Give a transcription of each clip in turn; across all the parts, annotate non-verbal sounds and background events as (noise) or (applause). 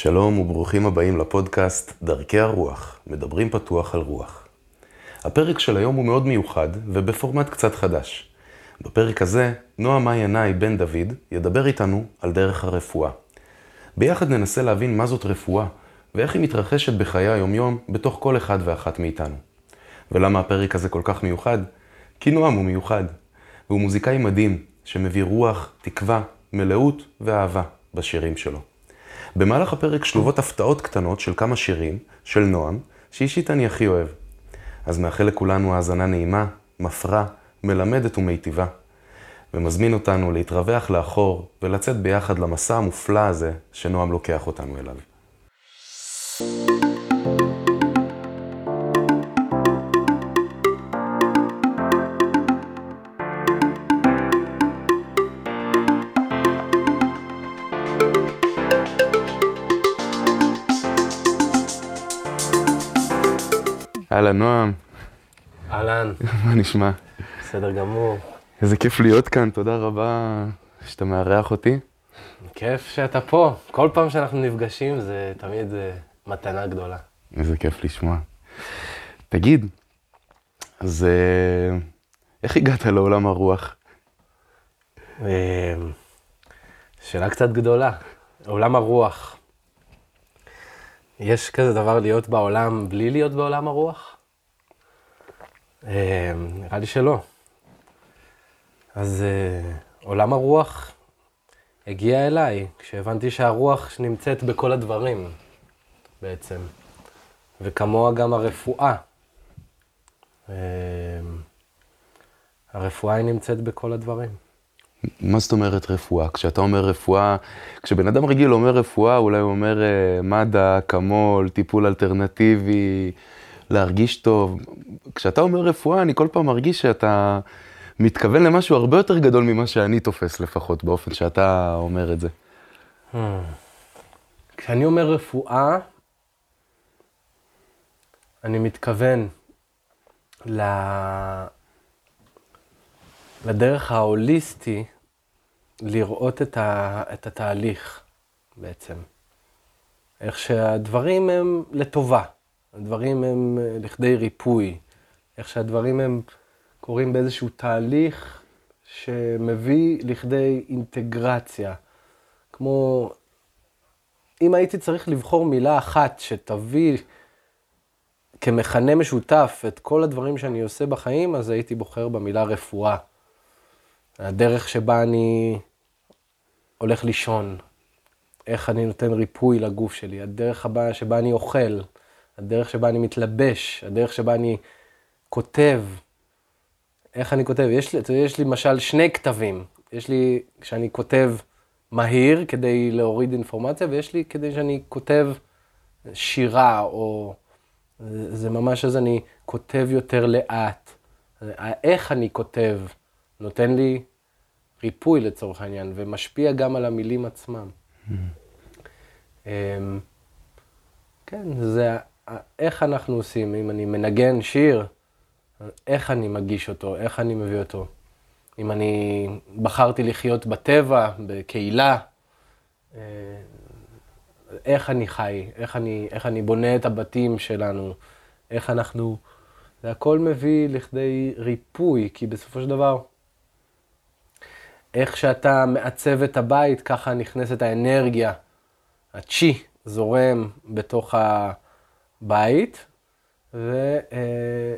שלום וברוכים הבאים לפודקאסט דרכי הרוח, מדברים פתוח על רוח. הפרק של היום הוא מאוד מיוחד ובפורמט קצת חדש. בפרק הזה, נועה מאי ינאי בן דוד ידבר איתנו על דרך הרפואה. ביחד ננסה להבין מה זאת רפואה ואיך היא מתרחשת בחיי היומיום בתוך כל אחד ואחת מאיתנו. ולמה הפרק הזה כל כך מיוחד? כי נועם הוא מיוחד, והוא מוזיקאי מדהים שמביא רוח, תקווה, מלאות ואהבה בשירים שלו. במהלך הפרק שלובות הפתעות קטנות של כמה שירים של נועם, שאישית אני הכי אוהב. אז מאחל לכולנו האזנה נעימה, מפרה, מלמדת ומיטיבה. ומזמין אותנו להתרווח לאחור ולצאת ביחד למסע המופלא הזה שנועם לוקח אותנו אליו. אהלן, נועם. אהלן, (laughs) מה נשמע? בסדר גמור. איזה כיף להיות כאן, תודה רבה שאתה מארח אותי. כיף שאתה פה. כל פעם שאנחנו נפגשים זה תמיד זה מתנה גדולה. איזה כיף לשמוע. תגיד, אז אה, איך הגעת לעולם הרוח? אה, שאלה קצת גדולה. עולם הרוח. יש כזה דבר להיות בעולם בלי להיות בעולם הרוח? אה, נראה לי שלא. אז עולם הרוח הגיע אליי כשהבנתי שהרוח נמצאת בכל הדברים בעצם, וכמוה גם הרפואה. הרפואה היא נמצאת בכל הדברים. מה זאת אומרת רפואה? כשאתה אומר רפואה, כשבן אדם רגיל אומר רפואה, אולי הוא אומר אה, מד"א, אקמול, טיפול אלטרנטיבי, להרגיש טוב. כשאתה אומר רפואה, אני כל פעם מרגיש שאתה מתכוון למשהו הרבה יותר גדול ממה שאני תופס לפחות, באופן שאתה אומר את זה. כשאני אומר רפואה, אני מתכוון ל... לדרך ההוליסטי לראות את, ה... את התהליך בעצם. איך שהדברים הם לטובה, הדברים הם לכדי ריפוי, איך שהדברים הם קורים באיזשהו תהליך שמביא לכדי אינטגרציה. כמו, אם הייתי צריך לבחור מילה אחת שתביא כמכנה משותף את כל הדברים שאני עושה בחיים, אז הייתי בוחר במילה רפואה. הדרך שבה אני הולך לישון, איך אני נותן ריפוי לגוף שלי, הדרך הבאה שבה אני אוכל, הדרך שבה אני מתלבש, הדרך שבה אני כותב, איך אני כותב? יש לי, יש לי למשל שני כתבים. יש לי, כשאני כותב מהיר כדי להוריד אינפורמציה, ויש לי כדי שאני כותב שירה, או... זה ממש אז אני כותב יותר לאט. איך אני כותב נותן לי ריפוי לצורך העניין, ומשפיע גם על המילים עצמם. Mm. כן, זה איך אנחנו עושים, אם אני מנגן שיר, איך אני מגיש אותו, איך אני מביא אותו. אם אני בחרתי לחיות בטבע, בקהילה, אה, איך אני חי, איך אני, איך אני בונה את הבתים שלנו, איך אנחנו... זה הכל מביא לכדי ריפוי, כי בסופו של דבר, איך שאתה מעצב את הבית, ככה נכנסת האנרגיה, הצ'י זורם בתוך הבית, ו... אה,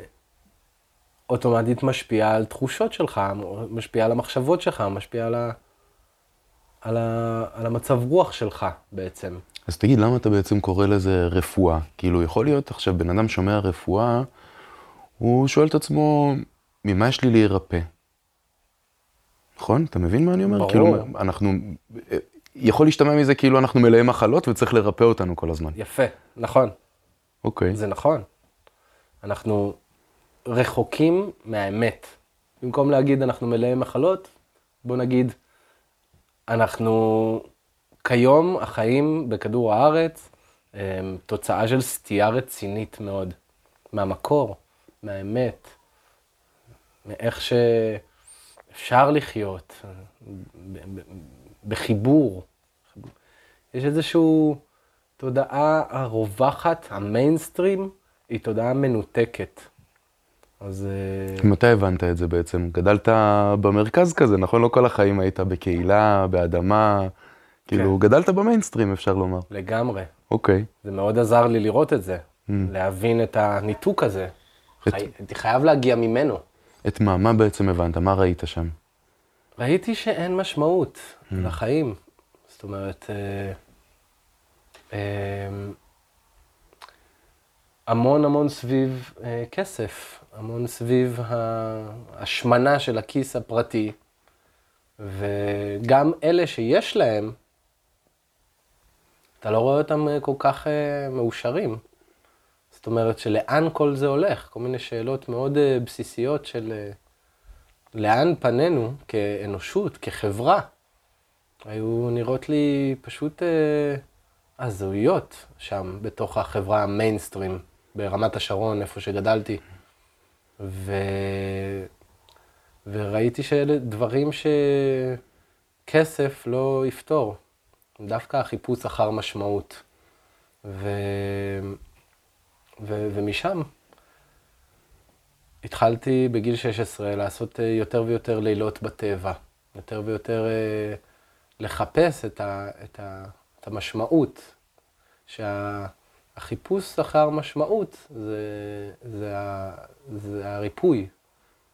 משפיע על תחושות שלך, משפיע על המחשבות שלך, משפיע על, ה... על, ה... על המצב רוח שלך בעצם. אז תגיד, למה אתה בעצם קורא לזה רפואה? כאילו, יכול להיות עכשיו בן אדם שומע רפואה, הוא שואל את עצמו, ממה יש לי להירפא? נכון? אתה מבין מה אני אומר? ברור. כאילו, אנחנו... יכול להשתמע מזה כאילו אנחנו מלאי מחלות וצריך לרפא אותנו כל הזמן. יפה, נכון. אוקיי. זה נכון. אנחנו רחוקים מהאמת. במקום להגיד אנחנו מלאי מחלות, בוא נגיד, אנחנו כיום החיים בכדור הארץ הם תוצאה של סטייה רצינית מאוד מהמקור, מהאמת, מאיך שאפשר לחיות, בחיבור. יש איזשהו התודעה הרווחת, המיינסטרים, היא תודעה מנותקת. אז... אה, מתי הבנת את זה בעצם? גדלת במרכז כזה, נכון? לא כל החיים היית בקהילה, באדמה, כאילו, כן. גדלת במיינסטרים, אפשר לומר. לגמרי. אוקיי. זה מאוד עזר לי לראות את זה, להבין את הניתוק הזה. את- חי... חייב להגיע ממנו. את מה, מה בעצם הבנת? מה ראית שם? ראיתי שאין משמעות לחיים. זאת אומרת, אה, אה, המון המון סביב אה, כסף, המון סביב ההשמנה של הכיס הפרטי, וגם אלה שיש להם, אתה לא רואה אותם אה, כל כך אה, מאושרים. זאת אומרת, שלאן כל זה הולך? כל מיני שאלות מאוד אה, בסיסיות של אה, לאן פנינו כאנושות, כחברה, היו נראות לי פשוט אה, הזויות שם, בתוך החברה המיינסטרים, ברמת השרון, איפה שגדלתי. ו... וראיתי שאלה דברים שכסף לא יפתור, דווקא החיפוש אחר משמעות. ו... ו... ומשם התחלתי בגיל 16 לעשות אה, יותר ויותר לילות בטבע, יותר ויותר אה, לחפש את, ה, את, ה, את המשמעות, שהחיפוש אחר משמעות זה, זה, ה, זה הריפוי,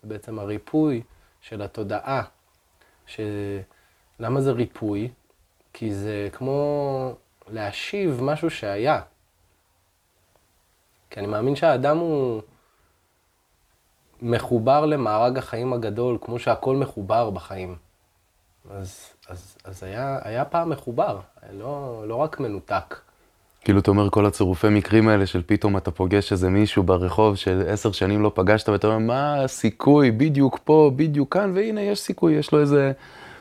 זה בעצם הריפוי של התודעה. ש... למה זה ריפוי? כי זה כמו להשיב משהו שהיה. כי אני מאמין שהאדם הוא מחובר למארג החיים הגדול, כמו שהכל מחובר בחיים. אז, אז, אז היה, היה פעם מחובר, לא, לא רק מנותק. כאילו, אתה אומר, כל הצירופי מקרים האלה של פתאום אתה פוגש איזה מישהו ברחוב של עשר שנים לא פגשת, ואתה אומר, מה הסיכוי, בדיוק פה, בדיוק כאן, והנה, יש סיכוי, יש לו איזה,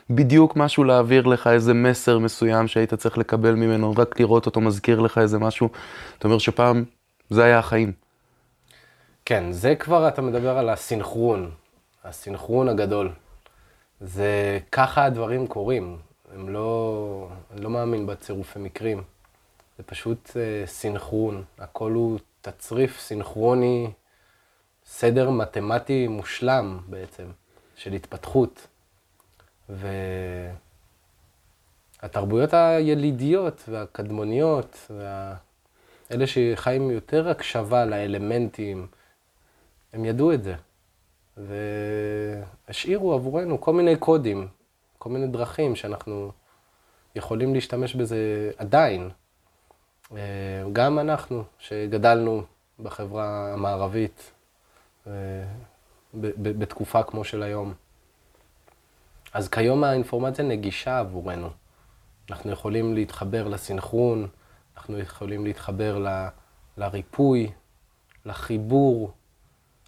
בדיוק משהו להעביר לך, איזה מסר מסוים שהיית צריך לקבל ממנו, רק לראות אותו מזכיר לך איזה משהו. אתה אומר שפעם, זה היה החיים. כן, זה כבר, אתה מדבר על הסינכרון, הסינכרון הגדול. זה, ככה הדברים קורים. הם לא, אני לא מאמין בצירופי מקרים. זה פשוט אה, סינכרון. הכל הוא תצריף סינכרוני, סדר מתמטי מושלם בעצם, של התפתחות. והתרבויות הילידיות והקדמוניות, וה... אלה שחיים יותר הקשבה לאלמנטים, הם ידעו את זה. והשאירו עבורנו כל מיני קודים, כל מיני דרכים שאנחנו יכולים להשתמש בזה עדיין. אה, גם אנחנו, שגדלנו בחברה המערבית, אה, בתקופה כמו של היום. אז כיום האינפורמציה נגישה עבורנו. אנחנו יכולים להתחבר לסינכרון, אנחנו יכולים להתחבר ל, לריפוי, לחיבור.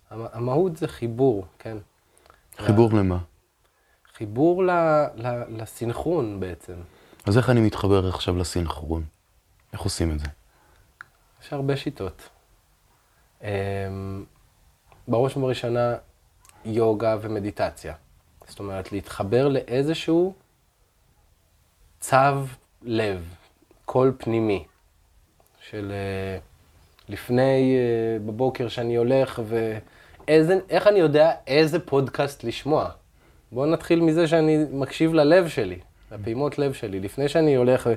המ- המהות זה חיבור, כן? חיבור למה? חיבור ל, ל, לסינכרון בעצם. אז איך אני מתחבר עכשיו לסינכרון? איך עושים את זה? יש הרבה שיטות. אמ, בראש ובראשונה, יוגה ומדיטציה. זאת אומרת, להתחבר לאיזשהו צו לב, קול פנימי, של אה, לפני, אה, בבוקר שאני הולך, ואיך אני יודע איזה פודקאסט לשמוע? בואו נתחיל מזה שאני מקשיב ללב שלי, לפעימות לב שלי, לפני שאני הולך,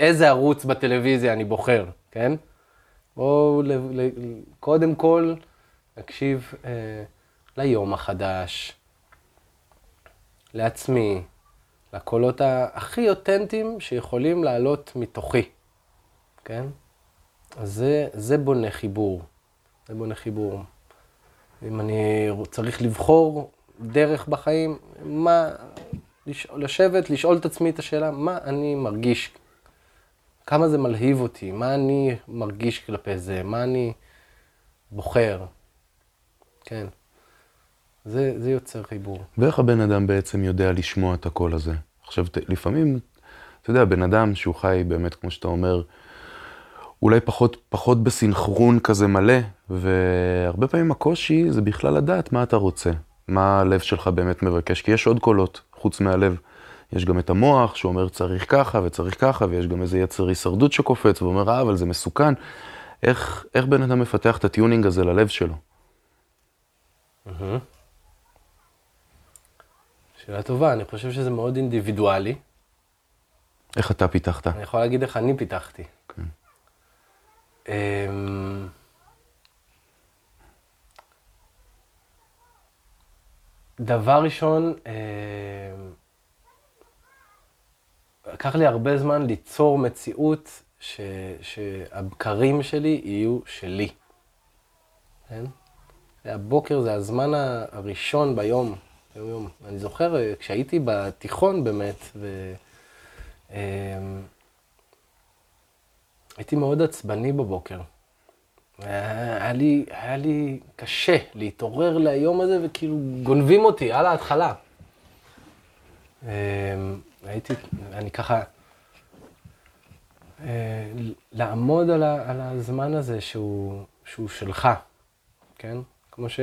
איזה ערוץ בטלוויזיה אני בוחר, כן? בואו קודם כל נקשיב אה, ליום החדש, לעצמי, לקולות הכי אותנטיים שיכולים לעלות מתוכי, כן? אז זה, זה בונה חיבור, זה בונה חיבור. אם אני צריך לבחור דרך בחיים, מה, לשאול, לשבת, לשאול את עצמי את השאלה, מה אני מרגיש, כמה זה מלהיב אותי, מה אני מרגיש כלפי זה, מה אני בוחר, כן. זה, זה יוצר חיבור. ואיך הבן אדם בעצם יודע לשמוע את הקול הזה? עכשיו, לפעמים, אתה יודע, בן אדם שהוא חי באמת, כמו שאתה אומר, אולי פחות, פחות בסינכרון כזה מלא, והרבה פעמים הקושי זה בכלל לדעת מה אתה רוצה, מה הלב שלך באמת מבקש, כי יש עוד קולות חוץ מהלב. יש גם את המוח שאומר צריך ככה וצריך ככה, ויש גם איזה יצר הישרדות שקופץ ואומר, אה, אבל זה מסוכן. איך, איך בן אדם מפתח את הטיונינג הזה ללב שלו? שאלה טובה, אני חושב שזה מאוד אינדיבידואלי. איך אתה פיתחת? אני יכול להגיד איך אני פיתחתי. אמ, דבר ראשון, אמ, לקח לי הרבה זמן ליצור מציאות ש, שהבקרים שלי יהיו שלי. כן? הבוקר זה הזמן הראשון ביום, יום יום. אני זוכר, כשהייתי בתיכון באמת, ו... הייתי מאוד עצבני בבוקר. היה לי, היה לי קשה להתעורר ליום הזה, וכאילו גונבים אותי על ההתחלה. אמ, הייתי, אני ככה, אה, לעמוד על, ה, על הזמן הזה שהוא, שהוא שלך, כן? כמו ש...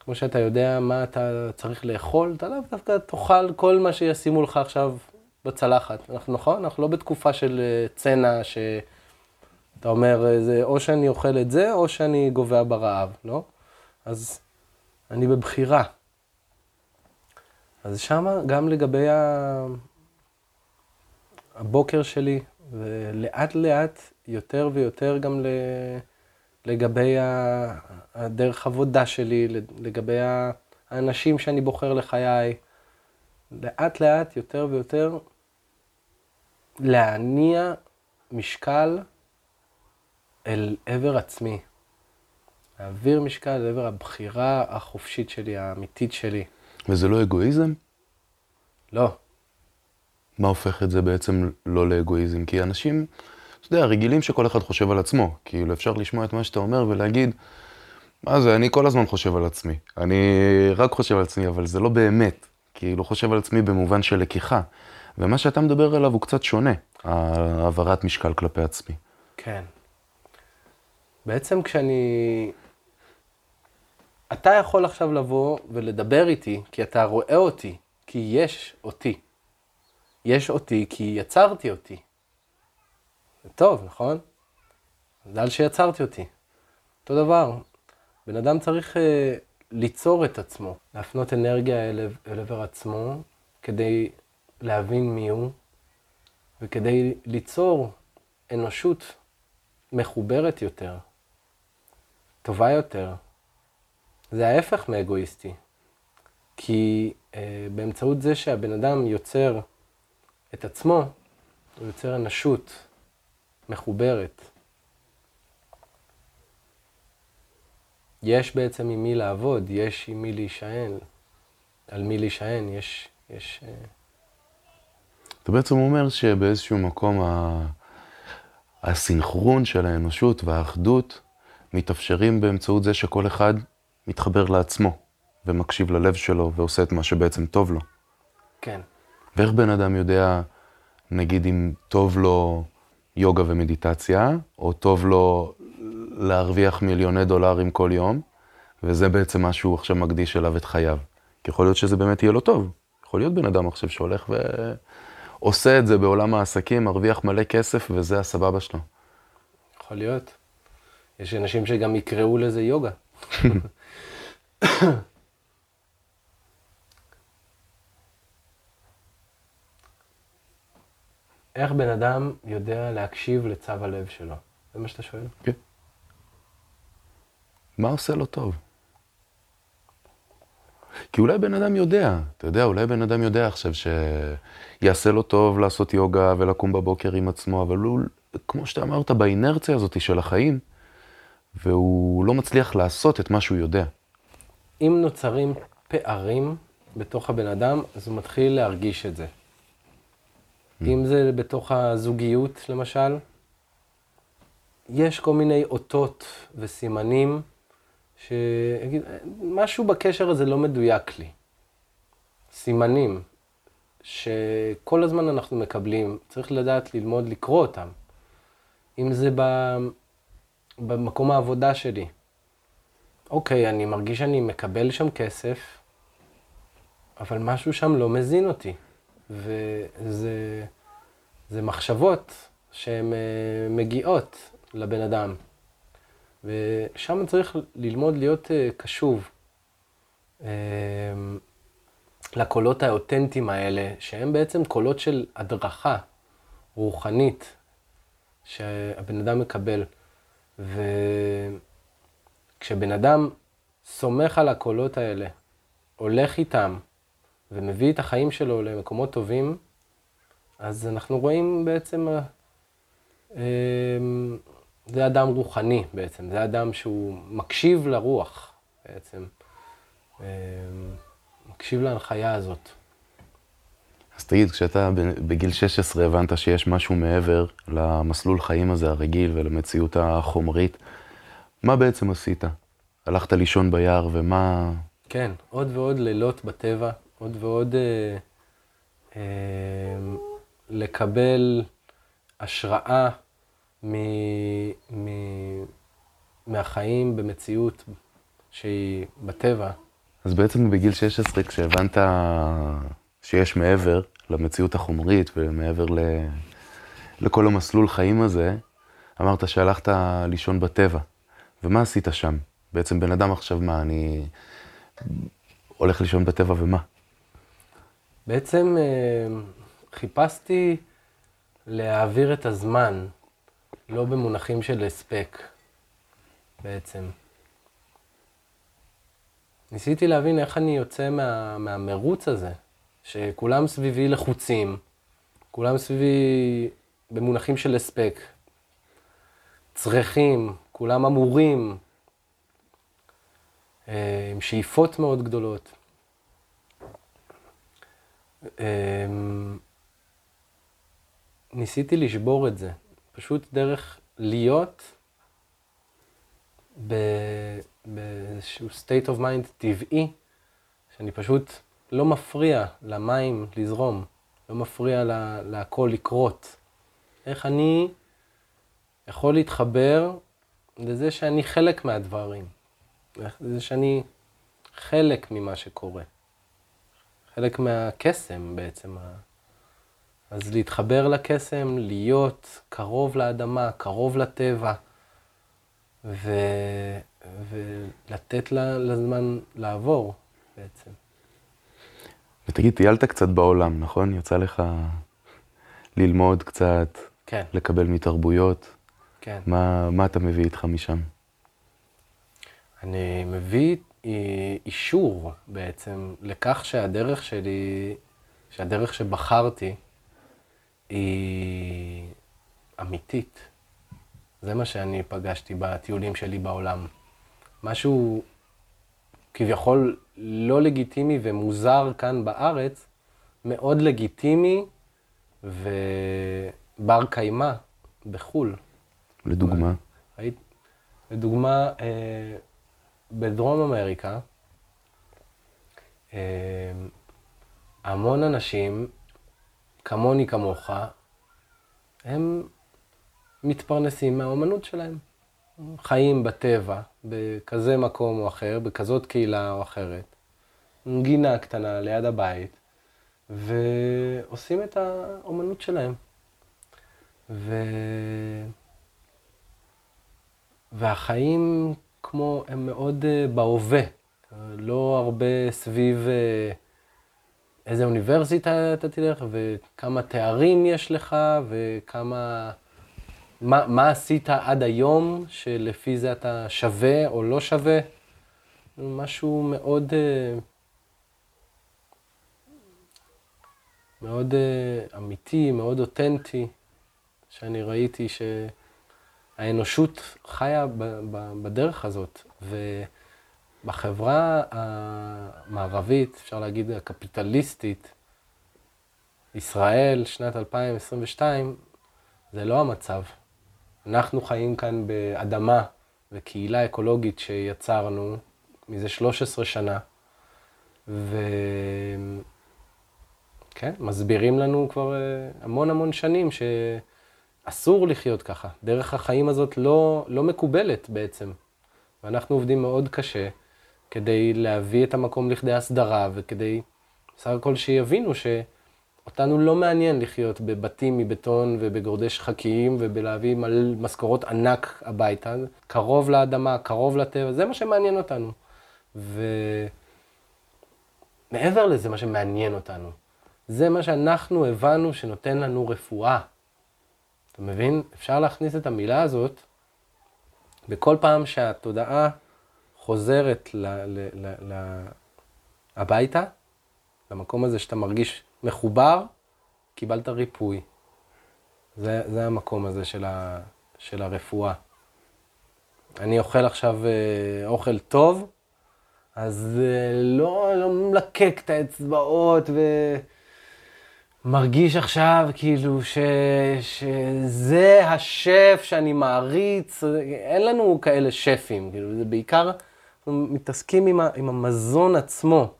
כמו שאתה יודע מה אתה צריך לאכול, אתה לאו דווקא תאכל כל מה שישימו לך עכשיו בצלחת. אנחנו, נכון? אנחנו לא בתקופה של אה, צנע, שאתה אומר, אה, זה או שאני אוכל את זה, או שאני גובע ברעב, לא? אז אני בבחירה. אז שמה, גם לגבי ה... הבוקר שלי, ולאט לאט יותר ויותר גם לגבי הדרך עבודה שלי, לגבי האנשים שאני בוחר לחיי. לאט לאט יותר ויותר להניע משקל אל עבר עצמי. להעביר משקל אל עבר הבחירה החופשית שלי, האמיתית שלי. וזה לא אגואיזם? לא. מה הופך את זה בעצם לא לאגואיזם? כי אנשים, אתה יודע, רגילים שכל אחד חושב על עצמו. כאילו, אפשר לשמוע את מה שאתה אומר ולהגיד, מה זה, אני כל הזמן חושב על עצמי. אני רק חושב על עצמי, אבל זה לא באמת. כאילו, חושב על עצמי במובן של לקיחה. ומה שאתה מדבר עליו הוא קצת שונה, העברת משקל כלפי עצמי. כן. בעצם כשאני... אתה יכול עכשיו לבוא ולדבר איתי, כי אתה רואה אותי, כי יש אותי. יש אותי כי יצרתי אותי. זה טוב, נכון? מזל שיצרתי אותי. אותו דבר, בן אדם צריך uh, ליצור את עצמו, להפנות אנרגיה אל עבר עצמו, כדי להבין מי הוא, וכדי ליצור אנושות מחוברת יותר, טובה יותר. זה ההפך מאגואיסטי. כי uh, באמצעות זה שהבן אדם יוצר את עצמו, הוא יוצר אנושות מחוברת. יש בעצם עם מי לעבוד, יש עם מי להישען, על מי להישען, יש... יש... אה, אתה בעצם אומר שבאיזשהו מקום ה... הסינכרון של האנושות והאחדות מתאפשרים באמצעות זה שכל אחד מתחבר לעצמו ומקשיב ללב שלו ועושה את מה שבעצם טוב לו. כן. ואיך בן אדם יודע, נגיד אם טוב לו יוגה ומדיטציה, או טוב לו להרוויח מיליוני דולרים כל יום, וזה בעצם מה שהוא עכשיו מקדיש אליו את חייו. כי יכול להיות שזה באמת יהיה לו טוב. יכול להיות בן אדם עכשיו שהולך ועושה את זה בעולם העסקים, מרוויח מלא כסף, וזה הסבבה שלו. יכול להיות. יש אנשים שגם יקראו לזה יוגה. (laughs) איך בן אדם יודע להקשיב לצו הלב שלו? זה מה שאתה שואל? כן. מה עושה לו טוב? כי אולי בן אדם יודע, אתה יודע, אולי בן אדם יודע עכשיו שיעשה לו טוב לעשות יוגה ולקום בבוקר עם עצמו, אבל הוא, כמו שאתה אמרת, באינרציה הזאת של החיים, והוא לא מצליח לעשות את מה שהוא יודע. אם נוצרים פערים בתוך הבן אדם, אז הוא מתחיל להרגיש את זה. Mm. אם זה בתוך הזוגיות, למשל, יש כל מיני אותות וסימנים שמשהו בקשר הזה לא מדויק לי. סימנים שכל הזמן אנחנו מקבלים, צריך לדעת ללמוד לקרוא אותם. אם זה במקום העבודה שלי. אוקיי, אני מרגיש שאני מקבל שם כסף, אבל משהו שם לא מזין אותי. וזה זה מחשבות שהן אה, מגיעות לבן אדם. ושם צריך ללמוד להיות אה, קשוב אה, לקולות האותנטיים האלה, שהם בעצם קולות של הדרכה רוחנית שהבן אדם מקבל. וכשבן אדם סומך על הקולות האלה, הולך איתם ומביא את החיים שלו למקומות טובים, אז אנחנו רואים בעצם, אה, זה אדם רוחני בעצם, זה אדם שהוא מקשיב לרוח בעצם, אה, מקשיב להנחיה הזאת. אז תגיד, כשאתה בגיל 16 הבנת שיש משהו מעבר למסלול חיים הזה הרגיל ולמציאות החומרית, מה בעצם עשית? הלכת לישון ביער ומה... כן, עוד ועוד לילות בטבע, עוד ועוד אה, אה, לקבל השראה מ, מ, מהחיים במציאות שהיא בטבע. אז בעצם בגיל 16, כשהבנת שיש מעבר למציאות החומרית ומעבר ל... לכל המסלול חיים הזה, אמרת שהלכת לישון בטבע. ומה עשית שם? בעצם בן אדם עכשיו, מה, אני הולך לישון בטבע ומה? בעצם אה, חיפשתי להעביר את הזמן, לא במונחים של הספק, בעצם. ניסיתי להבין איך אני יוצא מה, מהמרוץ הזה, שכולם סביבי לחוצים, כולם סביבי במונחים של הספק, צריכים, כולם אמורים, אה, עם שאיפות מאוד גדולות. אה, ניסיתי לשבור את זה, פשוט דרך להיות באיזשהו state of mind טבעי, שאני פשוט לא מפריע למים לזרום, לא מפריע לה, להכל לקרות. איך אני יכול להתחבר לזה שאני חלק מהדברים, לזה שאני חלק ממה שקורה, חלק מהקסם בעצם. אז להתחבר לקסם, להיות קרוב לאדמה, קרוב לטבע, ו... ולתת לזמן לעבור בעצם. ותגיד, טיילת קצת בעולם, נכון? יצא לך ללמוד קצת, כן. לקבל מתרבויות. כן. מה, מה אתה מביא איתך משם? אני מביא אישור בעצם לכך שהדרך שלי, שהדרך שבחרתי היא אמיתית. זה מה שאני פגשתי בטיולים שלי בעולם. משהו כביכול לא לגיטימי ומוזר כאן בארץ, מאוד לגיטימי ובר קיימא בחו"ל. לדוגמה? היית, לדוגמה, אה, בדרום אמריקה, אה, המון אנשים, כמוני כמוך, הם מתפרנסים מהאומנות שלהם. חיים בטבע, בכזה מקום או אחר, בכזאת קהילה או אחרת, גינה קטנה ליד הבית, ועושים את האומנות שלהם. ו... והחיים כמו, הם מאוד uh, בהווה, לא הרבה סביב uh, איזה אוניברסיטה אתה תלך, וכמה תארים יש לך, וכמה... מה, מה עשית עד היום, שלפי זה אתה שווה או לא שווה? משהו מאוד... Uh, מאוד uh, אמיתי, מאוד אותנטי, שאני ראיתי ש... האנושות חיה בדרך הזאת, ובחברה המערבית, אפשר להגיד הקפיטליסטית, ישראל, שנת 2022, זה לא המצב. אנחנו חיים כאן באדמה וקהילה אקולוגית שיצרנו מזה 13 שנה, וכן, מסבירים לנו כבר אה, המון המון שנים ש... אסור לחיות ככה. דרך החיים הזאת לא, לא מקובלת בעצם. ואנחנו עובדים מאוד קשה כדי להביא את המקום לכדי הסדרה וכדי בסך הכל שיבינו שאותנו לא מעניין לחיות בבתים מבטון ובגורדי שחקים ובלהביא מלא משכורות ענק הביתה, קרוב לאדמה, קרוב לטבע, זה מה שמעניין אותנו. ומעבר לזה, מה שמעניין אותנו, זה מה שאנחנו הבנו שנותן לנו רפואה. אתה מבין? אפשר להכניס את המילה הזאת בכל פעם שהתודעה חוזרת ל, ל, ל, ל, הביתה, למקום הזה שאתה מרגיש מחובר, קיבלת ריפוי. זה, זה המקום הזה של, ה, של הרפואה. אני אוכל עכשיו אה, אוכל טוב, אז אה, לא, לא מלקק את האצבעות ומרגיש עכשיו כאילו ש, שזה השף שאני מעריץ, אין לנו כאלה שפים, כאילו זה בעיקר, אנחנו מתעסקים עם, ה, עם המזון עצמו.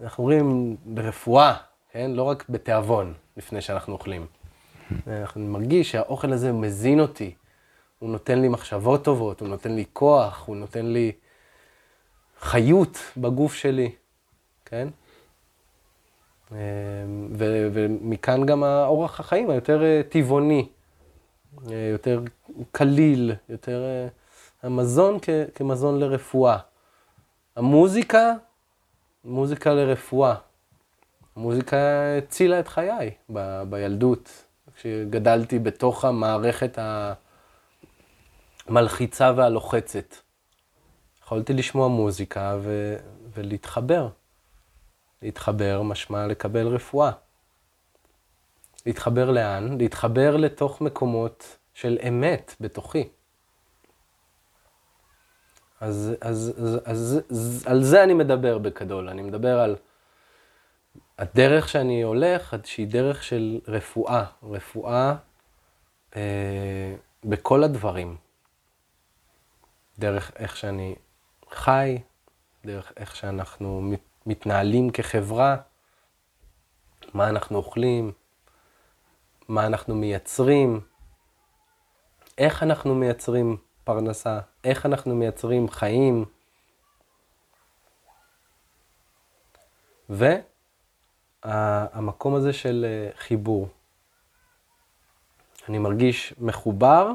אנחנו אומרים ברפואה, כן? לא רק בתיאבון לפני שאנחנו אוכלים. אני מרגיש שהאוכל הזה מזין אותי, הוא נותן לי מחשבות טובות, הוא נותן לי כוח, הוא נותן לי חיות בגוף שלי, כן? ו- ומכאן גם האורח החיים היותר אה, טבעוני, אה, יותר קליל, יותר אה, המזון כ- כמזון לרפואה. המוזיקה, מוזיקה לרפואה. המוזיקה הצילה את חיי ב- בילדות, כשגדלתי בתוך המערכת המלחיצה והלוחצת. יכולתי לשמוע מוזיקה ו- ולהתחבר. להתחבר משמע לקבל רפואה. להתחבר לאן? להתחבר לתוך מקומות של אמת בתוכי. אז, אז, אז, אז, אז על זה אני מדבר בגדול. אני מדבר על הדרך שאני הולך, שהיא דרך של רפואה. רפואה אה, בכל הדברים. דרך איך שאני חי, דרך איך שאנחנו מתנהלים כחברה, מה אנחנו אוכלים, מה אנחנו מייצרים, איך אנחנו מייצרים פרנסה, איך אנחנו מייצרים חיים. והמקום הזה של אה, חיבור. אני מרגיש מחובר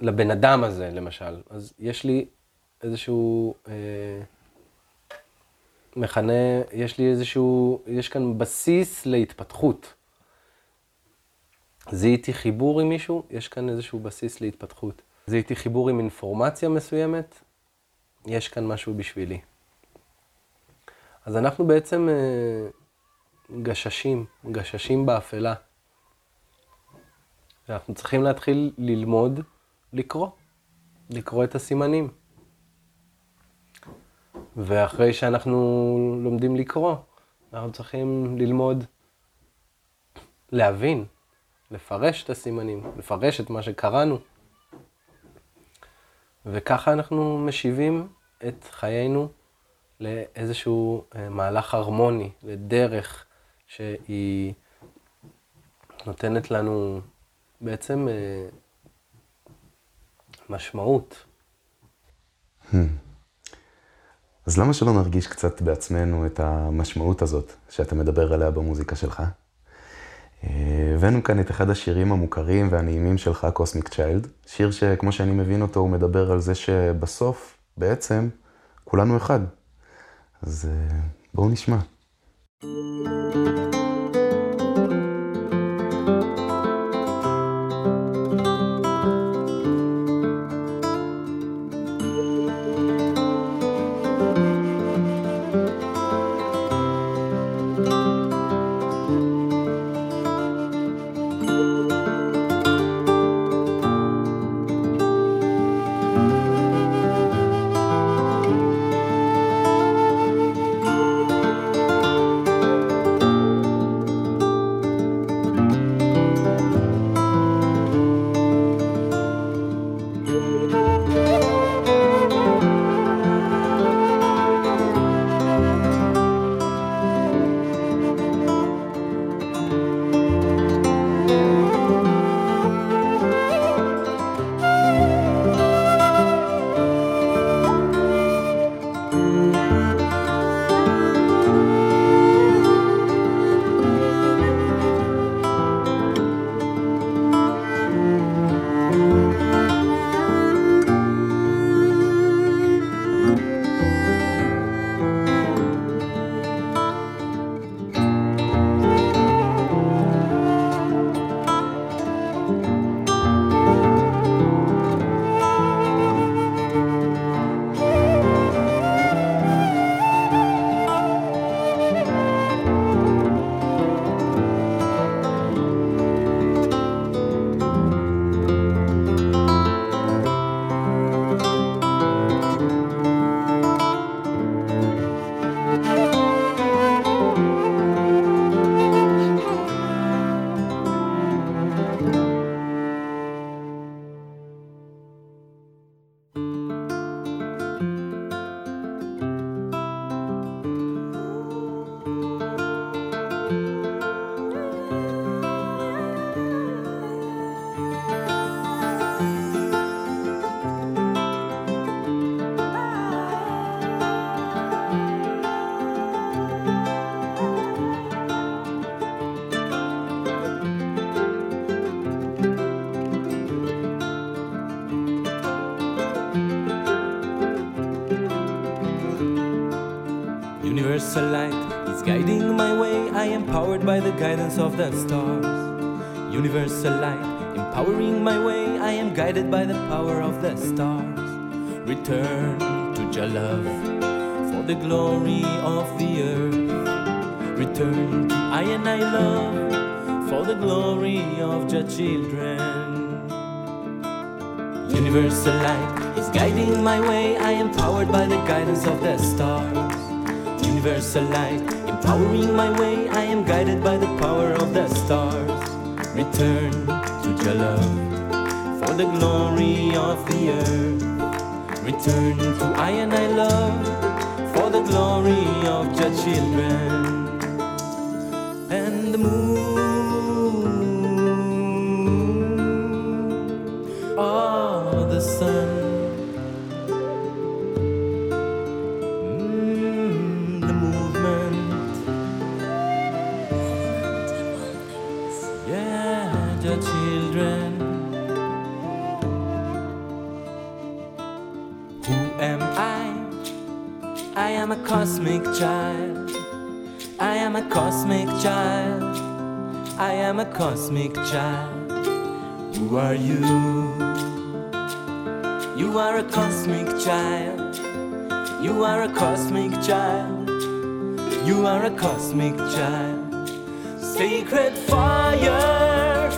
לבן אדם הזה, למשל. אז יש לי איזשהו אה, מכנה, יש לי איזשהו, יש כאן בסיס להתפתחות. זיהיתי חיבור עם מישהו, יש כאן איזשהו בסיס להתפתחות. זיהיתי חיבור עם אינפורמציה מסוימת, יש כאן משהו בשבילי. אז אנחנו בעצם אה, גששים, גששים באפלה. ואנחנו צריכים להתחיל ללמוד לקרוא, לקרוא את הסימנים. ואחרי שאנחנו לומדים לקרוא, אנחנו צריכים ללמוד להבין, לפרש את הסימנים, לפרש את מה שקראנו. וככה אנחנו משיבים את חיינו לאיזשהו אה, מהלך הרמוני, לדרך שהיא נותנת לנו בעצם אה, משמעות. Hmm. אז למה שלא נרגיש קצת בעצמנו את המשמעות הזאת שאתה מדבר עליה במוזיקה שלך? אה, הבאנו כאן את אחד השירים המוכרים והנעימים שלך, קוסמיק צ'יילד, שיר שכמו שאני מבין אותו, הוא מדבר על זה שבסוף, בעצם, כולנו אחד. אז אה, בואו נשמע. thank you by the guidance of the stars. Universal light empowering my way. I am guided by the power of the stars. Return to your love for the glory of the earth. Return to I and I love for the glory of your children. Universal light is guiding my way. I am powered by the guidance of the stars. Universal light empowering my way. I am guided by the power of the stars. Return to your love for the glory of the earth. Return to I and I love for the glory of your children. Cosmic child. Who are you? You are a cosmic child. You are a cosmic child. You are a cosmic child. Sacred fire,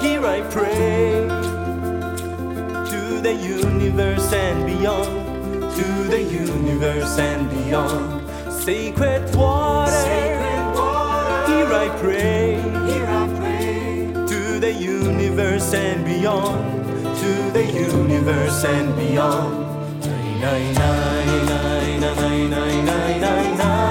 here I pray to the universe and beyond, to the universe and beyond. Sacred water, here I pray, universe and beyond, to the universe and beyond. Nine, nine, nine, nine, nine, nine, nine, nine,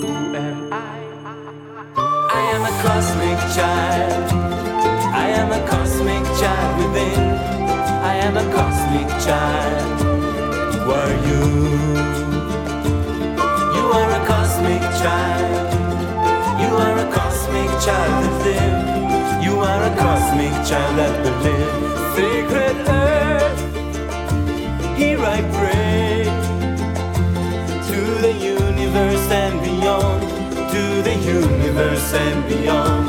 Who am I? I am a cosmic child. I am a cosmic child within. I am a cosmic child. Who are you? You are a cosmic child. You are a cosmic child within. You are a cosmic child that will live. Sacred earth, here I pray to the universe and beyond, to the universe and beyond.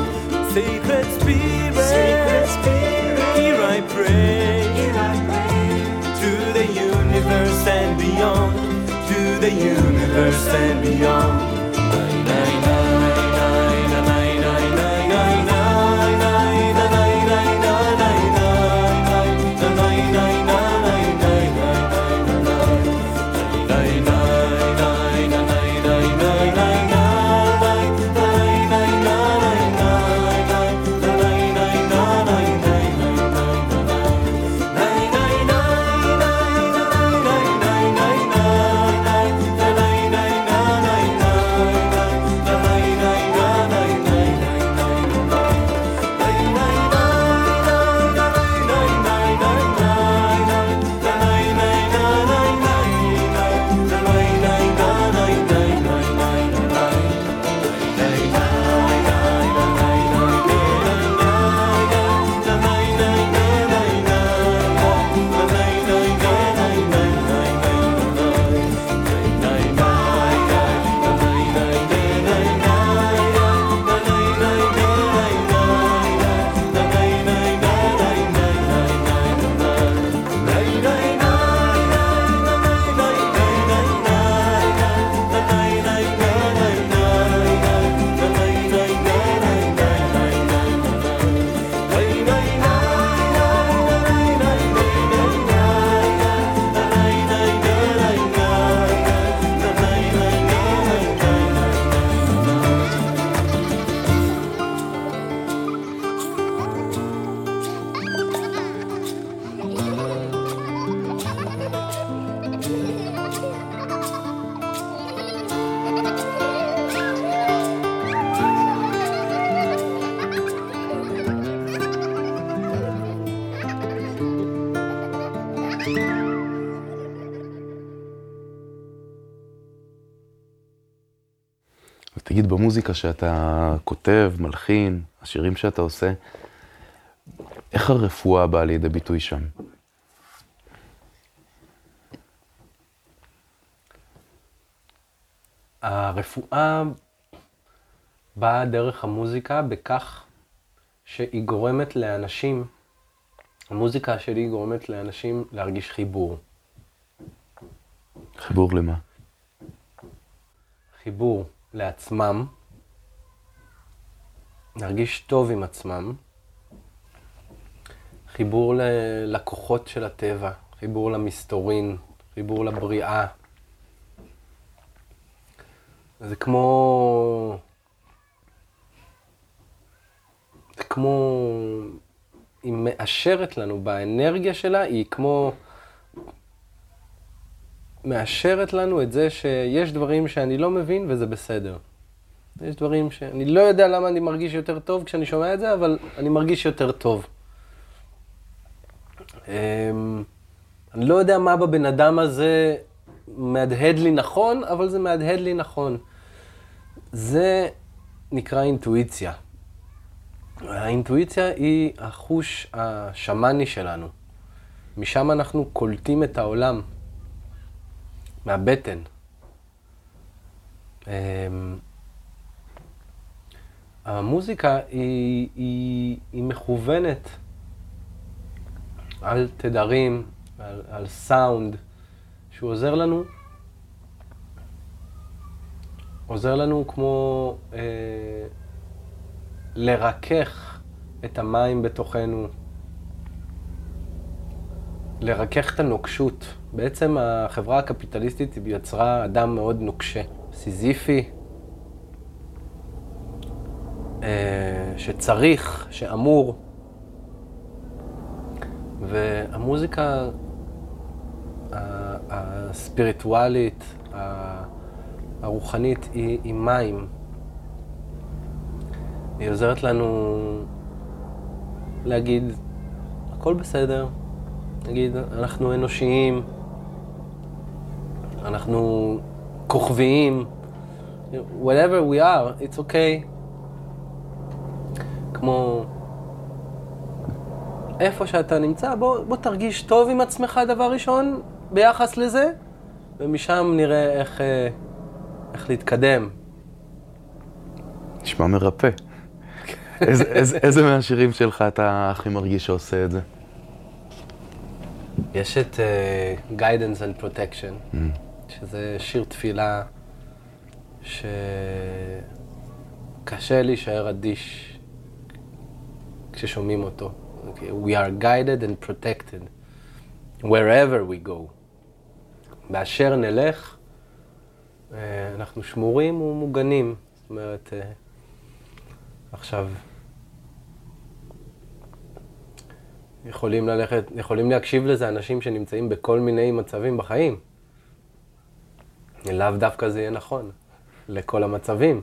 Sacred spirit, Sacred spirit here I pray, here I pray to the universe and beyond, to the universe and beyond. ותגיד, במוזיקה שאתה כותב, מלחין, השירים שאתה עושה, איך הרפואה באה לידי ביטוי שם? הרפואה באה דרך המוזיקה בכך שהיא גורמת לאנשים, המוזיקה שלי גורמת לאנשים להרגיש חיבור. חיבור למה? חיבור לעצמם, להרגיש טוב עם עצמם, חיבור ללקוחות של הטבע, חיבור למסתורין, חיבור לבריאה. זה כמו... זה כמו... היא מאשרת לנו באנרגיה שלה, היא כמו... מאשרת לנו את זה שיש דברים שאני לא מבין וזה בסדר. יש דברים שאני לא יודע למה אני מרגיש יותר טוב כשאני שומע את זה, אבל אני מרגיש יותר טוב. אמ, אני לא יודע מה בבן אדם הזה מהדהד לי נכון, אבל זה מהדהד לי נכון. זה נקרא אינטואיציה. האינטואיציה היא החוש השמאני שלנו. משם אנחנו קולטים את העולם. מהבטן. אמ, המוזיקה היא, היא, היא מכוונת על תדרים, על, על סאונד, שהוא עוזר לנו, עוזר לנו כמו אה, לרכך את המים בתוכנו, לרכך את הנוקשות. בעצם החברה הקפיטליסטית יצרה אדם מאוד נוקשה, סיזיפי, אה, שצריך, שאמור. והמוזיקה הספיריטואלית, הרוחנית, היא, היא מים. היא עוזרת לנו להגיד, הכל בסדר, נגיד, אנחנו אנושיים, אנחנו כוכביים, whatever we are, it's okay. כמו איפה שאתה נמצא, בוא, בוא תרגיש טוב עם עצמך דבר ראשון ביחס לזה, ומשם נראה איך, אה, איך להתקדם. נשמע מרפא. איזה, איזה, איזה מהשירים שלך אתה הכי מרגיש שעושה את זה? יש את uh, Guidance and Protection, mm. שזה שיר תפילה שקשה להישאר אדיש כששומעים אותו. Okay, we are guided and protected wherever we go. באשר נלך, uh, אנחנו שמורים ומוגנים. זאת אומרת, uh, עכשיו, יכולים ללכת, יכולים להקשיב לזה אנשים שנמצאים בכל מיני מצבים בחיים. לאו דווקא זה יהיה נכון לכל המצבים,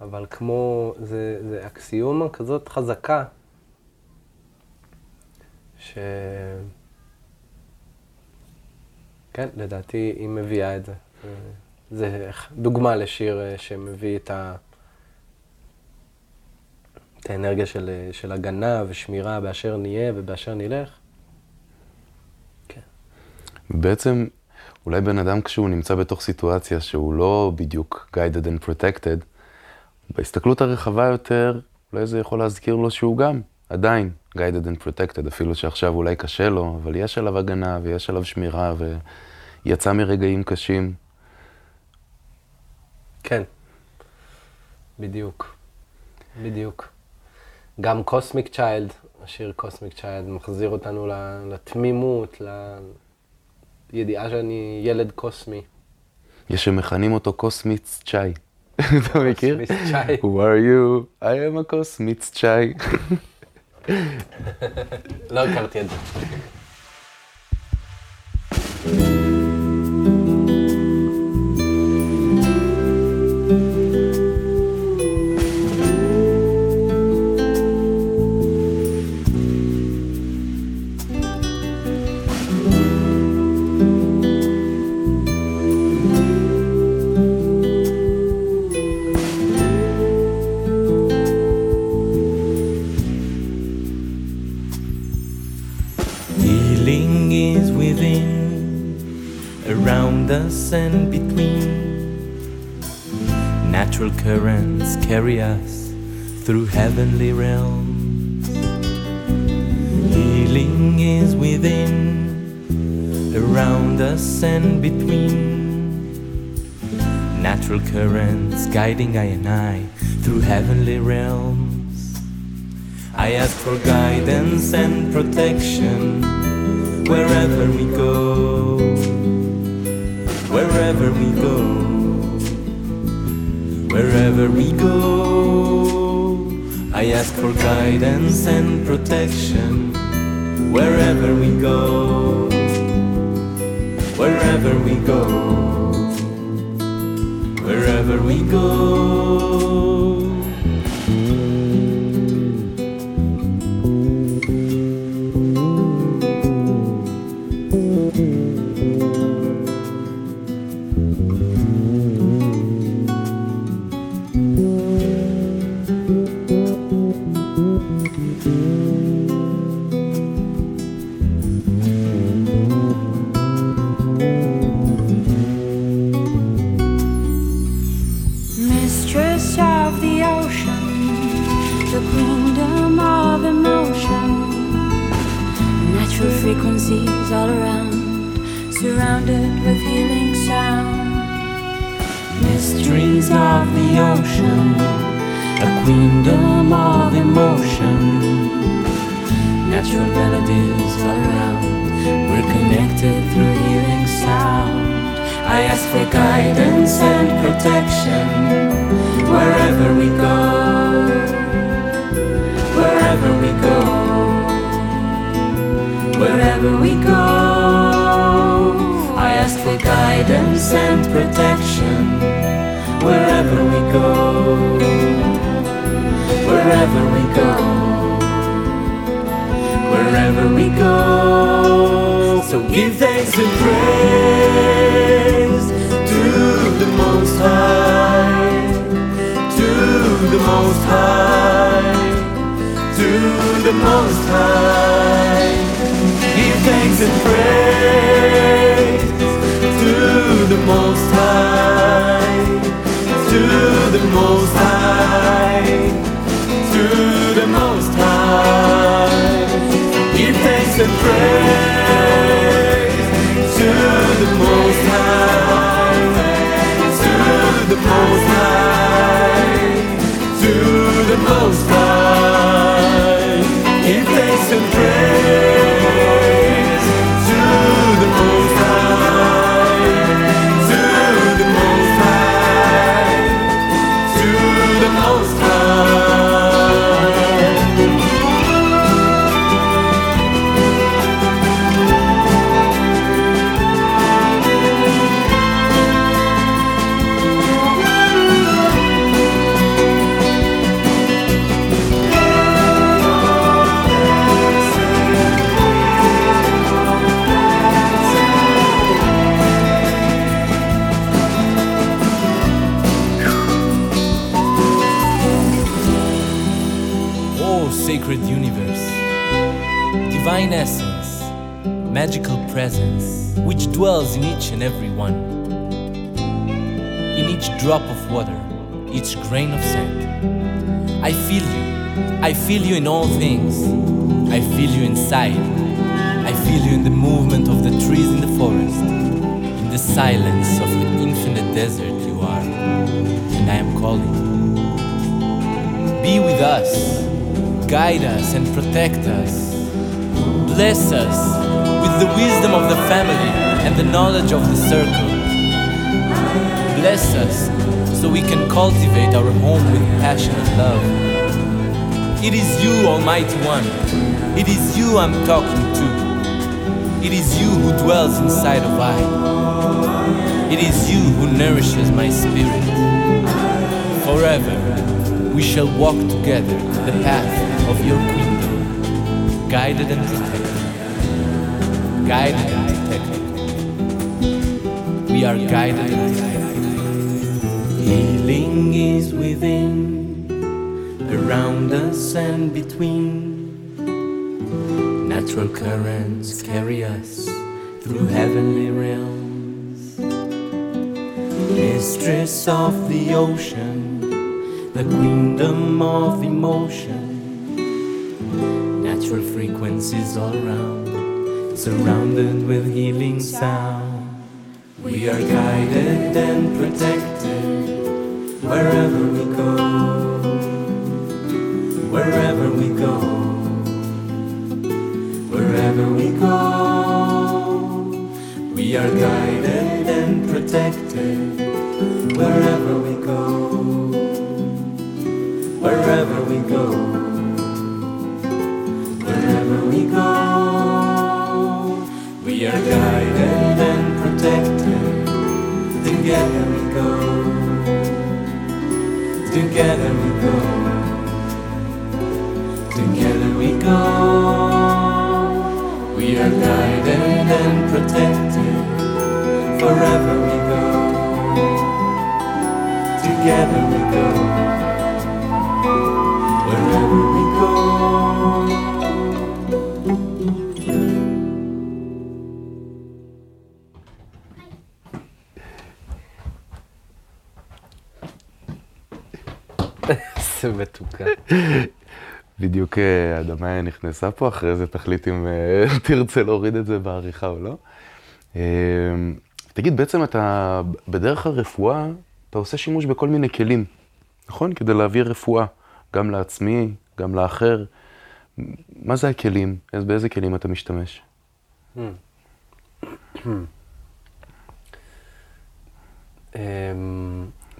אבל כמו, זה, זה אקסיומה כזאת חזקה, ש... כן, לדעתי היא מביאה את זה. זה דוגמה לשיר אה, שמביא את ה... את האנרגיה של, של הגנה ושמירה באשר נהיה ובאשר נלך. כן. בעצם, אולי בן אדם כשהוא נמצא בתוך סיטואציה שהוא לא בדיוק guided and protected, בהסתכלות הרחבה יותר, אולי זה יכול להזכיר לו שהוא גם עדיין guided and protected, אפילו שעכשיו אולי קשה לו, אבל יש עליו הגנה ויש עליו שמירה ויצא מרגעים קשים. כן, בדיוק, בדיוק. גם Cosmic Child, השיר Cosmic Child, מחזיר אותנו לתמימות, לידיעה שאני ילד קוסמי. יש שמכנים אותו Cosmic Chai. (laughs) אתה מכיר? קוסמיץ צ'אי. Who are you? I am a קוסמיץ צ'אי. (laughs) (laughs) לא הכרתי את זה. Through heavenly realms. Healing is within, around us and between. Natural currents guiding I and I through heavenly realms. I ask for guidance and protection wherever we go. Wherever we go. Wherever we go. I ask for guidance and protection wherever we go. Wherever we go. Wherever we go. Presence, which dwells in each and every one, in each drop of water, each grain of sand. I feel you, I feel you in all things, I feel you inside, I feel you in the movement of the trees in the forest, in the silence of the infinite desert you are, and I am calling. Be with us, guide us and protect us. Bless us the wisdom of the family and the knowledge of the circle. Bless us so we can cultivate our home with passion and love. It is you, Almighty One. It is you I'm talking to. It is you who dwells inside of I. It is you who nourishes my spirit. Forever we shall walk together the path of your kingdom, guided and protected. Guided. We are guided. Healing is within, around us and between. Natural currents carry us through heavenly realms. Mistress of the ocean, the kingdom of emotion. Natural frequencies all around, surrounded with healing sound. We are guided and protected wherever we go. Wherever we go. Wherever we go. We are guided and protected wherever we go. Wherever we go. Wherever we go. We are guided and protected. Together we go. Together we go. Together we go. We are guided and protected. Forever we go. Together we go. איזה מתוקה. בדיוק אה, הדמיה נכנסה פה, אחרי זה תחליט אם אה, (laughs) תרצה להוריד את זה בעריכה או לא. אה, תגיד, בעצם אתה, בדרך הרפואה, אתה עושה שימוש בכל מיני כלים, נכון? כדי להעביר רפואה, גם לעצמי, גם לאחר. מה זה הכלים? אז באיזה כלים אתה משתמש? אמ,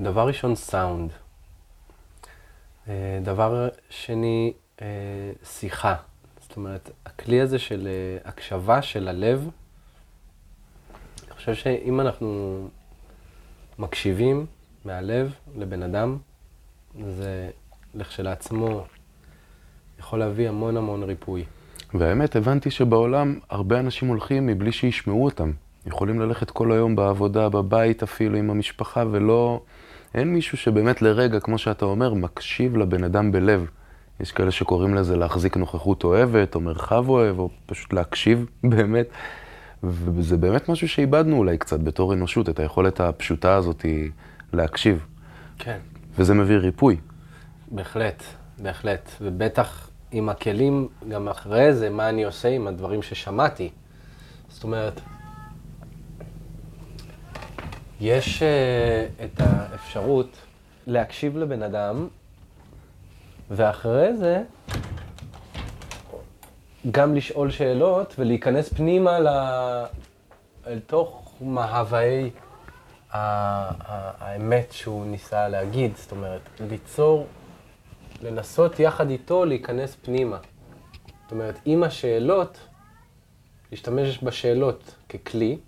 דבר ראשון, סאונד. אה, דבר שני, אה, שיחה. זאת אומרת, הכלי הזה של אה, הקשבה של הלב, אני חושב שאם אנחנו מקשיבים מהלב לבן אדם, זה לכשלעצמו יכול להביא המון המון ריפוי. והאמת, הבנתי שבעולם הרבה אנשים הולכים מבלי שישמעו אותם. יכולים ללכת כל היום בעבודה, בבית אפילו, עם המשפחה, ולא... אין מישהו שבאמת לרגע, כמו שאתה אומר, מקשיב לבן אדם בלב. יש כאלה שקוראים לזה להחזיק נוכחות אוהבת, או מרחב אוהב, או פשוט להקשיב (laughs) באמת. וזה באמת משהו שאיבדנו אולי קצת בתור אנושות, את היכולת הפשוטה הזאת להקשיב. כן. וזה מביא ריפוי. בהחלט, בהחלט. ובטח עם הכלים, גם אחרי זה, מה אני עושה עם הדברים ששמעתי. זאת אומרת, יש uh, את האפשרות להקשיב לבן אדם, ואחרי זה גם לשאול שאלות ולהיכנס פנימה ל... אל תוך ה- ה- האמת שהוא ניסה להגיד. זאת אומרת, ליצור, לנסות יחד איתו להיכנס פנימה. זאת אומרת, עם השאלות, להשתמש בשאלות ככלי,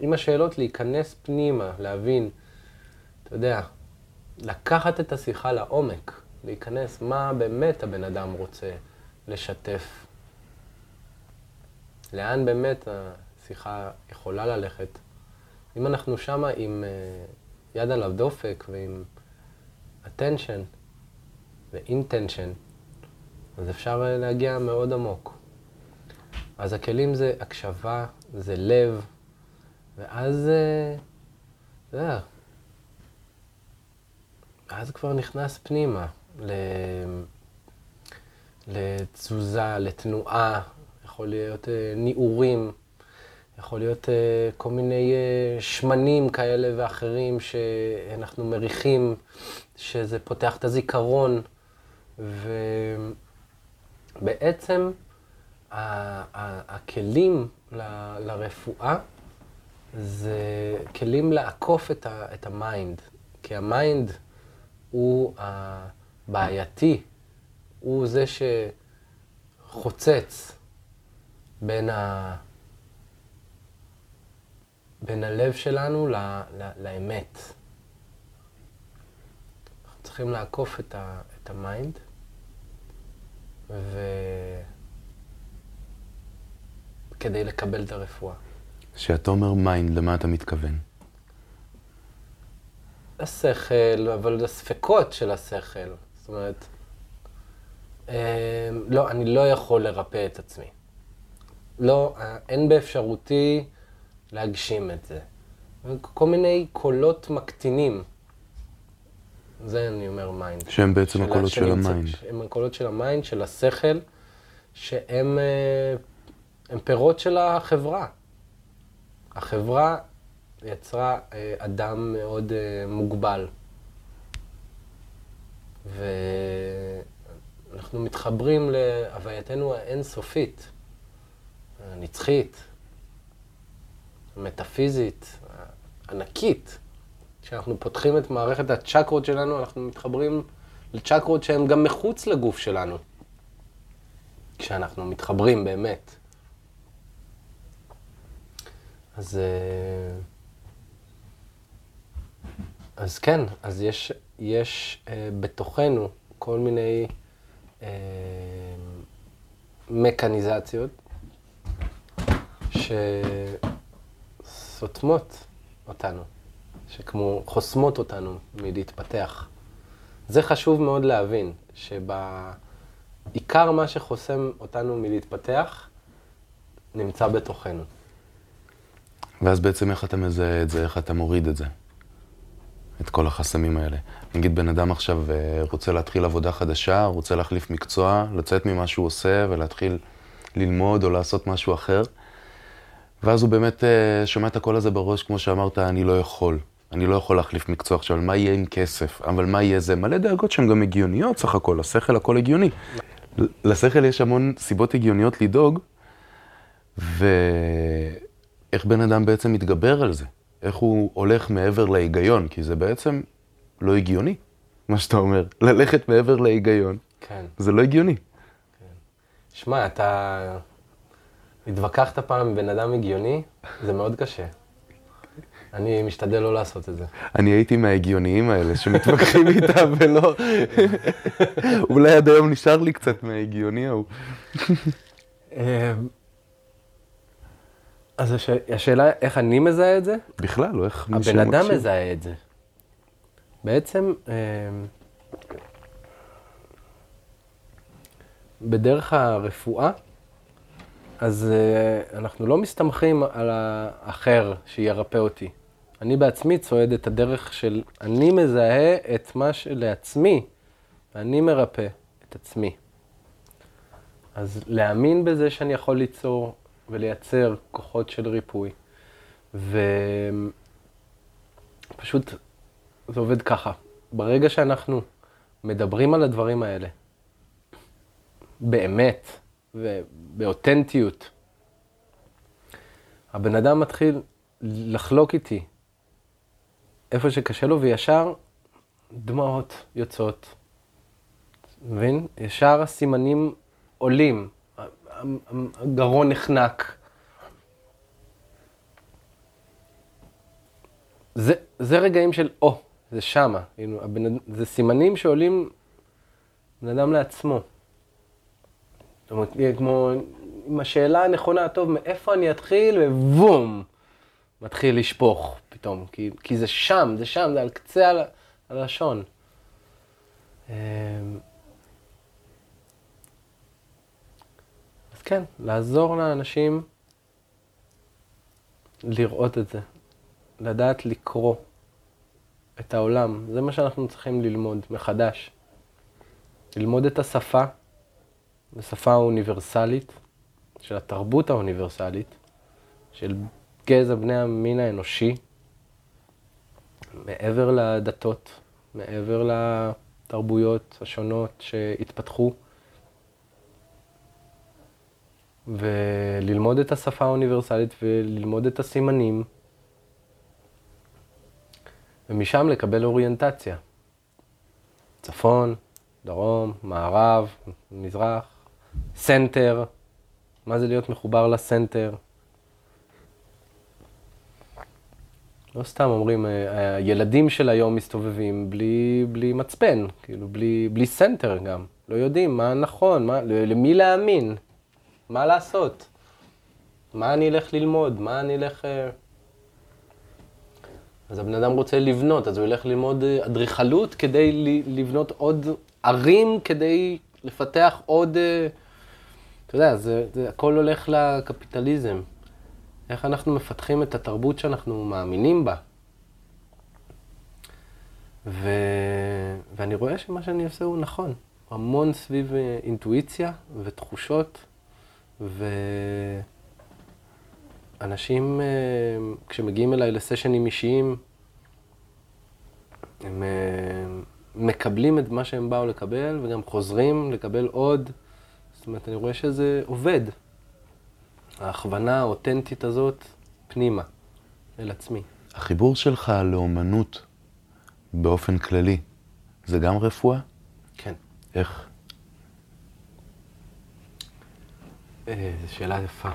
עם השאלות להיכנס פנימה, להבין, אתה יודע, לקחת את השיחה לעומק, להיכנס מה באמת הבן אדם רוצה לשתף. לאן באמת השיחה יכולה ללכת. אם אנחנו שמה עם uh, יד על הדופק ועם attention ו-intention, אז אפשר להגיע מאוד עמוק. אז הכלים זה הקשבה, זה לב, ואז, אה, אתה יודע, ואז כבר נכנס פנימה. לתזוזה, לתנועה, יכול להיות אה, ניעורים, יכול להיות אה, כל מיני שמנים כאלה ואחרים שאנחנו מריחים, שזה פותח את הזיכרון, ובעצם הכלים לרפואה זה כלים לעקוף את, ה- את ה mind, כי ה mind הוא הבעייתי, הוא זה שחוצץ בין, ה... בין הלב שלנו ל... ל... לאמת. אנחנו צריכים לעקוף את, ה... את ה mind, ו... כדי לקבל את הרפואה. כשאתה אומר mind, למה אתה מתכוון? השכל, אבל הספקות של השכל. זאת אומרת, אה, לא, אני לא יכול לרפא את עצמי. לא, אה, אין באפשרותי להגשים את זה. כל מיני קולות מקטינים. זה אני אומר mind. שהם בעצם הקולות של שנמצא- ה mind. הם הקולות של ה mind, של השכל, שהם אה, הם פירות של החברה. החברה יצרה אה, אדם מאוד אה, מוגבל. ואנחנו מתחברים להווייתנו האינסופית, הנצחית, המטאפיזית, הענקית. כשאנחנו פותחים את מערכת הצ'קרות שלנו, אנחנו מתחברים לצ'קרות שהן גם מחוץ לגוף שלנו. כשאנחנו מתחברים באמת. אז... אה, אז כן, אז יש, יש אה, בתוכנו כל מיני אה, מקניזציות שסותמות אותנו, שכמו חוסמות אותנו מלהתפתח. זה חשוב מאוד להבין, שבעיקר מה שחוסם אותנו מלהתפתח נמצא בתוכנו. ואז בעצם איך אתה מזהה את זה, איך אתה מוריד את זה? את כל החסמים האלה. נגיד בן אדם עכשיו אה, רוצה להתחיל עבודה חדשה, רוצה להחליף מקצוע, לצאת ממה שהוא עושה ולהתחיל ללמוד או לעשות משהו אחר. ואז הוא באמת אה, שומע את הקול הזה בראש, כמו שאמרת, אני לא יכול. אני לא יכול להחליף מקצוע עכשיו, מה יהיה עם כסף? אבל מה יהיה זה? מלא דאגות שהן גם הגיוניות סך הכל, לשכל הכל הגיוני. לשכל יש המון סיבות הגיוניות לדאוג, ואיך בן אדם בעצם מתגבר על זה? איך הוא הולך מעבר להיגיון? כי זה בעצם לא הגיוני, מה שאתה אומר. ללכת מעבר להיגיון, כן. זה לא הגיוני. שמע, אתה התווכחת פעם עם בן אדם הגיוני, זה מאוד קשה. אני משתדל לא לעשות את זה. אני הייתי מההגיוניים האלה שמתווכחים (laughs) איתם ולא... אולי עד היום נשאר לי קצת מההגיוני ההוא. אז הש... השאלה איך אני מזהה את זה? בכלל, או איך מי הבן אדם. מזהה את זה. בעצם, אה, בדרך הרפואה, אז אה, אנחנו לא מסתמכים על האחר שירפא אותי. אני בעצמי צועד את הדרך של אני מזהה את מה שלעצמי, ואני מרפא את עצמי. אז להאמין בזה שאני יכול ליצור ולייצר כוחות של ריפוי. ופשוט זה עובד ככה. ברגע שאנחנו מדברים על הדברים האלה, באמת ובאותנטיות, הבן אדם מתחיל לחלוק איתי איפה שקשה לו, וישר דמעות יוצאות. מבין? ישר הסימנים עולים, הגרון נחנק. זה, זה רגעים של, או, זה שמה. כאילו, זה סימנים שעולים בן אדם לעצמו. זאת אומרת, כמו עם השאלה הנכונה, טוב, מאיפה אני אתחיל, ובום, מתחיל לשפוך פתאום. כי, כי זה שם, זה שם, זה על קצה הלשון. אמ, אז כן, לעזור לאנשים לראות את זה, לדעת לקרוא את העולם. זה מה שאנחנו צריכים ללמוד מחדש. ללמוד את השפה, השפה האוניברסלית, של התרבות האוניברסלית, של גזע בני המין האנושי, מעבר לדתות, מעבר לתרבויות השונות שהתפתחו. וללמוד את השפה האוניברסלית וללמוד את הסימנים, ומשם לקבל אוריינטציה. צפון, דרום, מערב, מזרח, center, מה זה להיות מחובר ל center. לא סתם אומרים, אה, הילדים של היום מסתובבים בלי, בלי מצפן, כאילו בלי, בלי center גם. לא יודעים מה נכון, מה, למי להאמין. מה לעשות? מה אני אלך ללמוד? מה אני אלך... אה, אז הבן אדם רוצה לבנות, אז הוא ילך ללמוד אה, אדריכלות כדי לבנות עוד ערים, כדי לפתח עוד... אה, אתה יודע, זה, זה הכל הולך לקפיטליזם. איך אנחנו מפתחים את התרבות שאנחנו מאמינים בה. ו... ואני רואה שמה שאני עושה הוא נכון. המון סביב אינטואיציה ותחושות, ואנשים, אה, כשמגיעים אליי לסשנים אישיים, הם אה, מקבלים את מה שהם באו לקבל, וגם חוזרים לקבל עוד. זאת אומרת, אני רואה שזה עובד. ההכוונה האותנטית הזאת פנימה, אל עצמי. החיבור שלך לאומנות באופן כללי, זה גם רפואה? כן. איך? אה, זו שאלה יפה.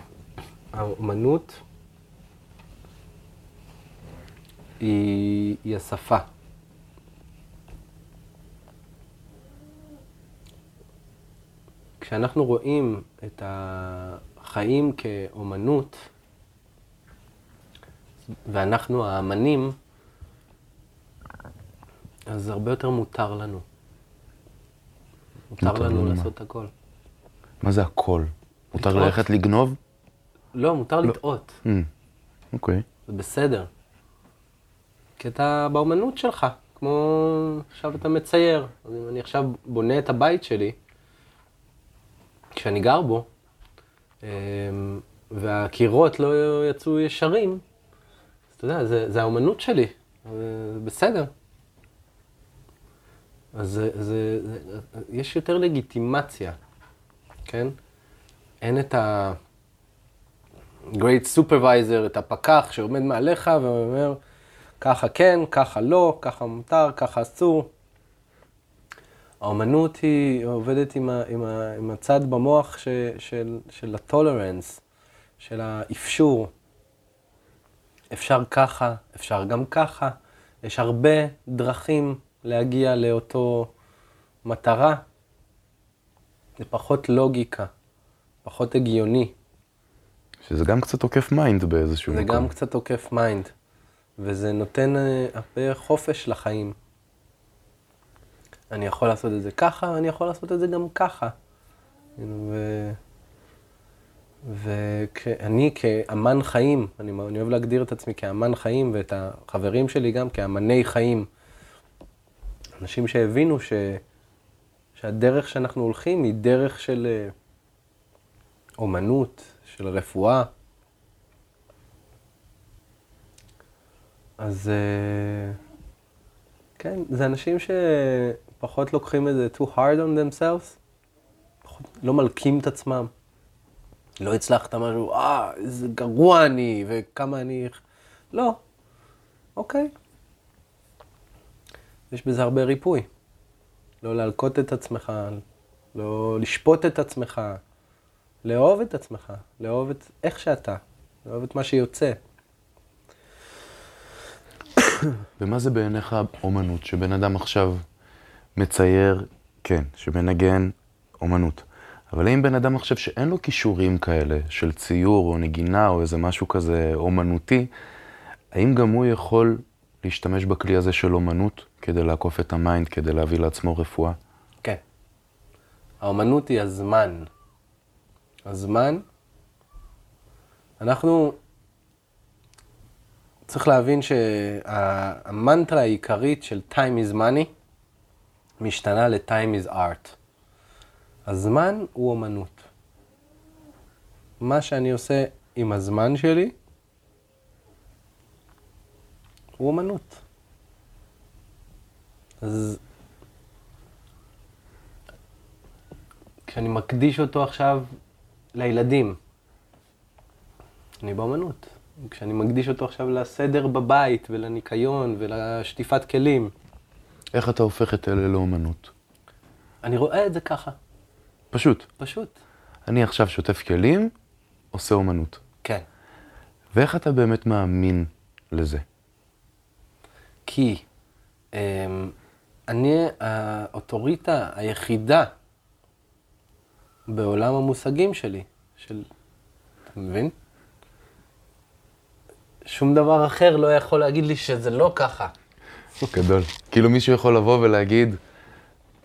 האומנות היא, היא השפה. כשאנחנו רואים את החיים כאומנות, ואנחנו האמנים, אז הרבה יותר מותר לנו. מותר מותר לנו? לעשות הכל. מה זה הכל? מותר. ללכת לגנוב? לא, מותר לטעות. Mm, אוקיי. זה בסדר. כי אתה באומנות שלך, כמו עכשיו אתה מצייר. אז אם אני עכשיו בונה את הבית שלי, כשאני גר בו, אמ, והקירות לא יצאו ישרים, אז אתה יודע, זה, זה האומנות שלי, זה בסדר. אז זה, זה, זה, יש יותר לגיטימציה, כן? אין את ה... great supervisor, את הפקח שעומד מעליך ואומר, ככה כן, ככה לא, ככה מותר, ככה אסור. האומנות היא עובדת עם, ה, עם, ה, עם הצד במוח ש, של, של הטולרנס, של האפשור. אפשר ככה, אפשר גם ככה. יש הרבה דרכים להגיע לאותו מטרה. זה פחות לוגיקה, פחות הגיוני. שזה גם קצת עוקף mind באיזשהו זה מקום. גם קצת עוקף mind, וזה נותן אה, הרבה חופש לחיים. אני יכול לעשות את זה ככה, אני יכול לעשות את זה גם ככה. ו... ואני כאמן חיים, אני, אני אוהב להגדיר את עצמי כאמן חיים, ואת החברים שלי גם כאמני חיים. אנשים שהבינו ש... שהדרך שאנחנו הולכים היא דרך של אה, אומנות, של רפואה. אז אה, כן, זה אנשים שפחות לוקחים את זה too hard on themselves, פחות, לא מלקים את עצמם. לא הצלחת משהו, אה, איזה גרוע אני, וכמה אני... לא, אוקיי. יש בזה הרבה ריפוי. לא להלקות את עצמך, לא לשפוט את עצמך, לאהוב את עצמך, לאהוב את איך שאתה, לאהוב את מה שיוצא. ומה זה בעיניך אומנות? שבן אדם עכשיו מצייר, כן, שמנגן, אומנות. אבל האם בן אדם עכשיו שאין לו כישורים כאלה, של ציור או נגינה או איזה משהו כזה אומנותי, האם גם הוא יכול להשתמש בכלי הזה של אומנות כדי לעקוף את ה mind, כדי להביא לעצמו רפואה? כן. האומנות היא הזמן. הזמן, אנחנו, צריך להבין שהמנטרה העיקרית של time is money משתנה ל-time is art. הזמן הוא אומנות. מה שאני עושה עם הזמן שלי הוא אומנות. אז כשאני מקדיש אותו עכשיו לילדים, אני באומנות. כשאני מקדיש אותו עכשיו לסדר בבית ולניקיון ולשטיפת כלים, איך אתה הופך את אלה לאומנות? אני רואה את זה ככה, פשוט. פשוט. אני עכשיו שוטף כלים, עושה אומנות. כן. ואיך אתה באמת מאמין לזה? כי אמ, אני האוטוריטה היחידה בעולם המושגים שלי, של... אתה מבין? שום דבר אחר לא יכול להגיד לי שזה לא ככה. גדול. כאילו מישהו יכול לבוא ולהגיד,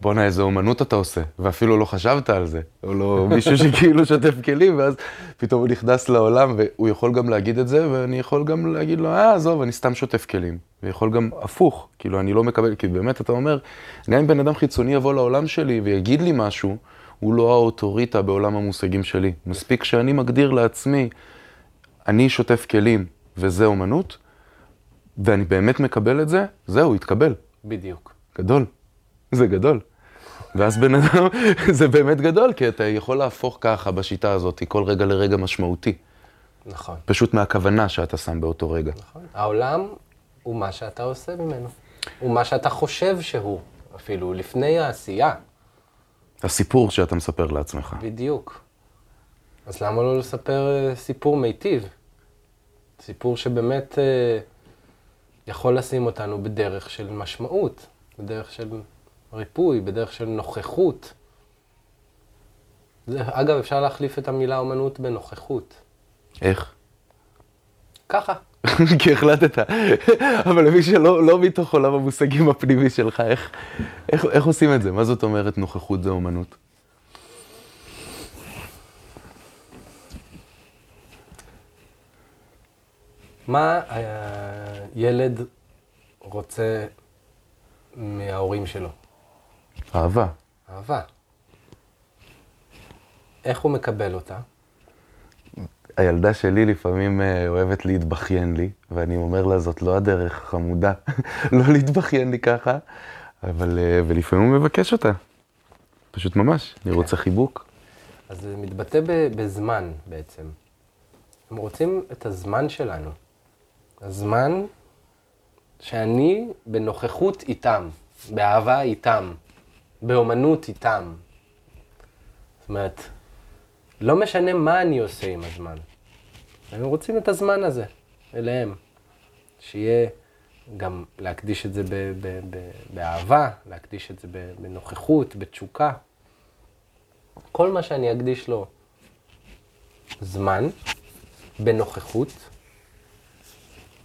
בואנה, איזה אומנות אתה עושה, ואפילו לא חשבת על זה. או לא (laughs) מישהו שכאילו שוטף כלים, ואז פתאום הוא נכנס לעולם, והוא יכול גם להגיד את זה, ואני יכול גם להגיד לו, אה, עזוב, אני סתם שוטף כלים. ויכול גם הפוך, כאילו, אני לא מקבל, כי באמת, אתה אומר, גם אם בן אדם חיצוני יבוא לעולם שלי ויגיד לי משהו, הוא לא האוטוריטה בעולם המושגים שלי. מספיק שאני מגדיר לעצמי, אני שוטף כלים, וזה אומנות, ואני באמת מקבל את זה, זהו, התקבל. בדיוק. גדול. זה גדול. ואז בן אדם, (laughs) זה באמת גדול, כי אתה יכול להפוך ככה בשיטה הזאת כל רגע לרגע משמעותי. נכון. פשוט מהכוונה שאתה שם באותו רגע. נכון. העולם הוא מה שאתה עושה ממנו. הוא מה שאתה חושב שהוא, אפילו לפני העשייה. הסיפור שאתה מספר לעצמך. בדיוק. אז למה לא לספר אה, סיפור מיטיב? סיפור שבאמת אה, יכול לשים אותנו בדרך של משמעות, בדרך של ריפוי, בדרך של נוכחות. זה, אגב, אפשר להחליף את המילה אומנות בנוכחות. איך? ככה. (laughs) כי החלטת. אבל למי שלא לא מתוך עולם המושגים הפנימי שלך, איך, איך, איך עושים את זה? מה זאת אומרת נוכחות זה אומנות? מה הילד רוצה מההורים שלו? אהבה. אהבה. איך הוא מקבל אותה? הילדה שלי לפעמים אה, אוהבת להתבכיין לי, ואני אומר לה, זאת לא הדרך, חמודה, (laughs) לא להתבכיין לי ככה, אבל, אה, ולפעמים הוא מבקש אותה. פשוט ממש, אני רוצה חיבוק. אז זה מתבטא בזמן בעצם. הם רוצים את הזמן שלנו. הזמן שאני בנוכחות איתם, באהבה איתם, באומנות איתם. זאת אומרת, לא משנה מה אני עושה עם הזמן. הם רוצים את הזמן הזה אליהם. שיהיה גם להקדיש את זה ב- ב- ב- באהבה, להקדיש את זה בנוכחות, בתשוקה. כל מה שאני אקדיש לו זמן, בנוכחות,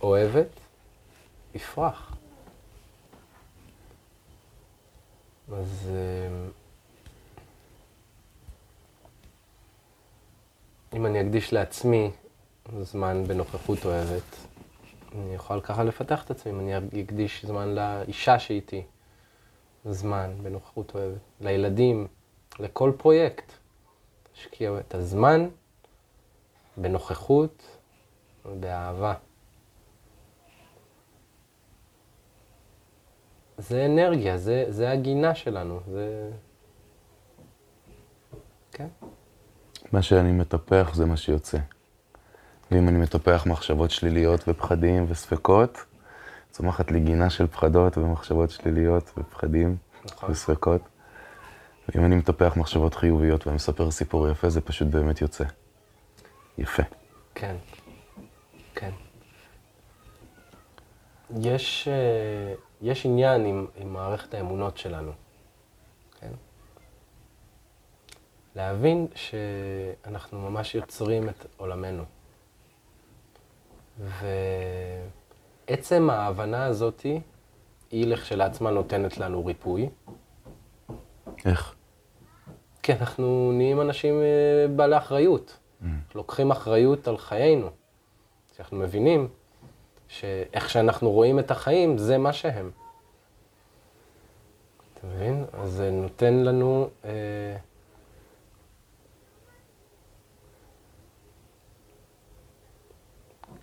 אוהבת, יפרח. אז אם אני אקדיש לעצמי זמן בנוכחות אוהבת, אני יכול ככה לפתח את עצמי, אם אני אקדיש זמן לאישה שאיתי, זמן בנוכחות אוהבת, לילדים, לכל פרויקט. תשקיע את הזמן בנוכחות ובאהבה. זה אנרגיה, זה, זה הגינה שלנו, זה... כן. מה שאני מטפח זה מה שיוצא. ואם אני מטפח מחשבות שליליות ופחדים וספקות, צומחת לי גינה של פחדות ומחשבות שליליות ופחדים נכון. וספקות. ואם אני מטפח מחשבות חיוביות ומספר סיפור יפה, זה פשוט באמת יוצא. יפה. כן, כן. יש, אה, יש עניין עם, עם מערכת האמונות שלנו, כן? להבין שאנחנו ממש יוצרים את עולמנו. ועצם ההבנה הזאתי, היא לכשלעצמה נותנת לנו ריפוי. איך? כי אנחנו נהיים אנשים אה, בעלי אחריות. לוקחים אחריות על חיינו. שאנחנו מבינים שאיך שאנחנו רואים את החיים, זה מה שהם. אתה מבין? אז זה נותן לנו... אה,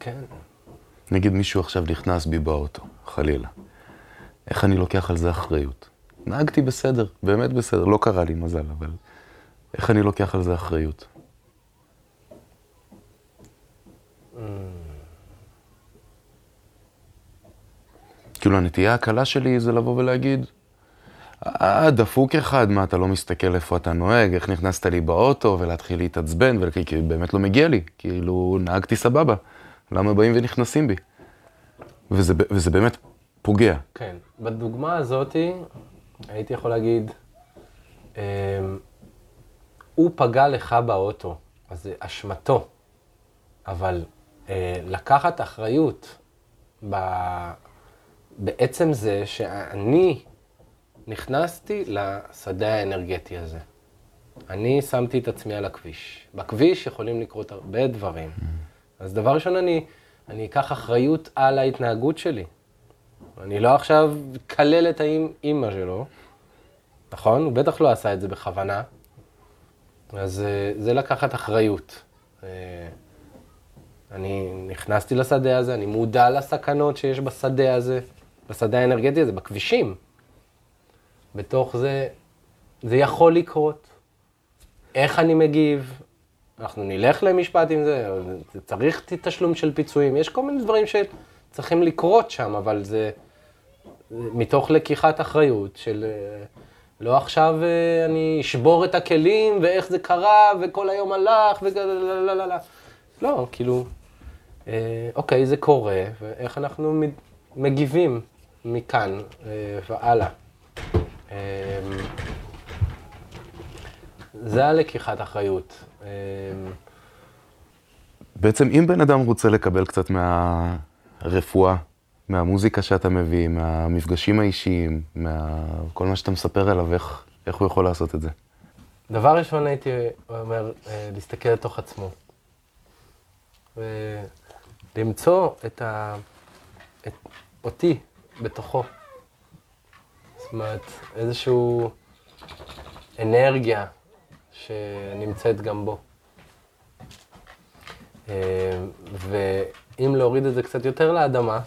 כן, נגיד מישהו עכשיו נכנס בי באוטו, חלילה. איך אני לוקח על זה אחריות? נהגתי בסדר, באמת בסדר, לא קרה לי מזל, אבל איך אני לוקח על זה אחריות? כאילו הנטייה הקלה שלי זה לבוא ולהגיד, אה, דפוק אחד, מה, אתה לא מסתכל איפה אתה נוהג, איך נכנסת לי באוטו, ולהתחיל להתעצבן, וכי כי באמת לא מגיע לי, כאילו, נהגתי סבבה, למה באים ונכנסים בי? וזה, וזה באמת פוגע. כן. בדוגמה הזאתי, הייתי יכול להגיד, אמ, הוא פגע לך באוטו, אז זה אשמתו. אבל אה, לקחת אחריות ב... בעצם זה שאני נכנסתי לשדה האנרגטי הזה. אני שמתי את עצמי על הכביש. בכביש יכולים לקרות הרבה דברים. אז דבר ראשון, אני, אני אקח אחריות על ההתנהגות שלי. אני לא עכשיו אקלל את האימא שלו, נכון? הוא בטח לא עשה את זה בכוונה. אז אה, זה לקחת אחריות. אה, אני נכנסתי לשדה הזה, אני מודע לסכנות שיש בשדה הזה, בשדה האנרגטי הזה, בכבישים. בתוך זה, זה יכול לקרות. איך אני מגיב? אנחנו נלך למשפט עם זה, צריך תשלום של פיצויים, יש כל מיני דברים שצריכים לקרות שם, אבל זה, מתוך לקיחת אחריות של אה, לא עכשיו אה, אני אשבור את הכלים ואיך זה קרה וכל היום הלך ולא, לא, כאילו, אה, אוקיי, זה קורה, ואיך אנחנו מגיבים מכאן והלאה. זה הלקיחת אחריות. אמ, בעצם אם בן אדם רוצה לקבל קצת מהרפואה, מהמוזיקה שאתה מביא, מהמפגשים האישיים, מכל מה שאתה מספר עליו, איך, איך הוא יכול לעשות את זה? דבר ראשון הייתי אומר, אה, להסתכל לתוך עצמו. ולמצוא את, ה... את אותי בתוכו. זאת אומרת, איזושהי אנרגיה שנמצאת גם בו. אה, ואם להוריד את זה קצת יותר לאדמה,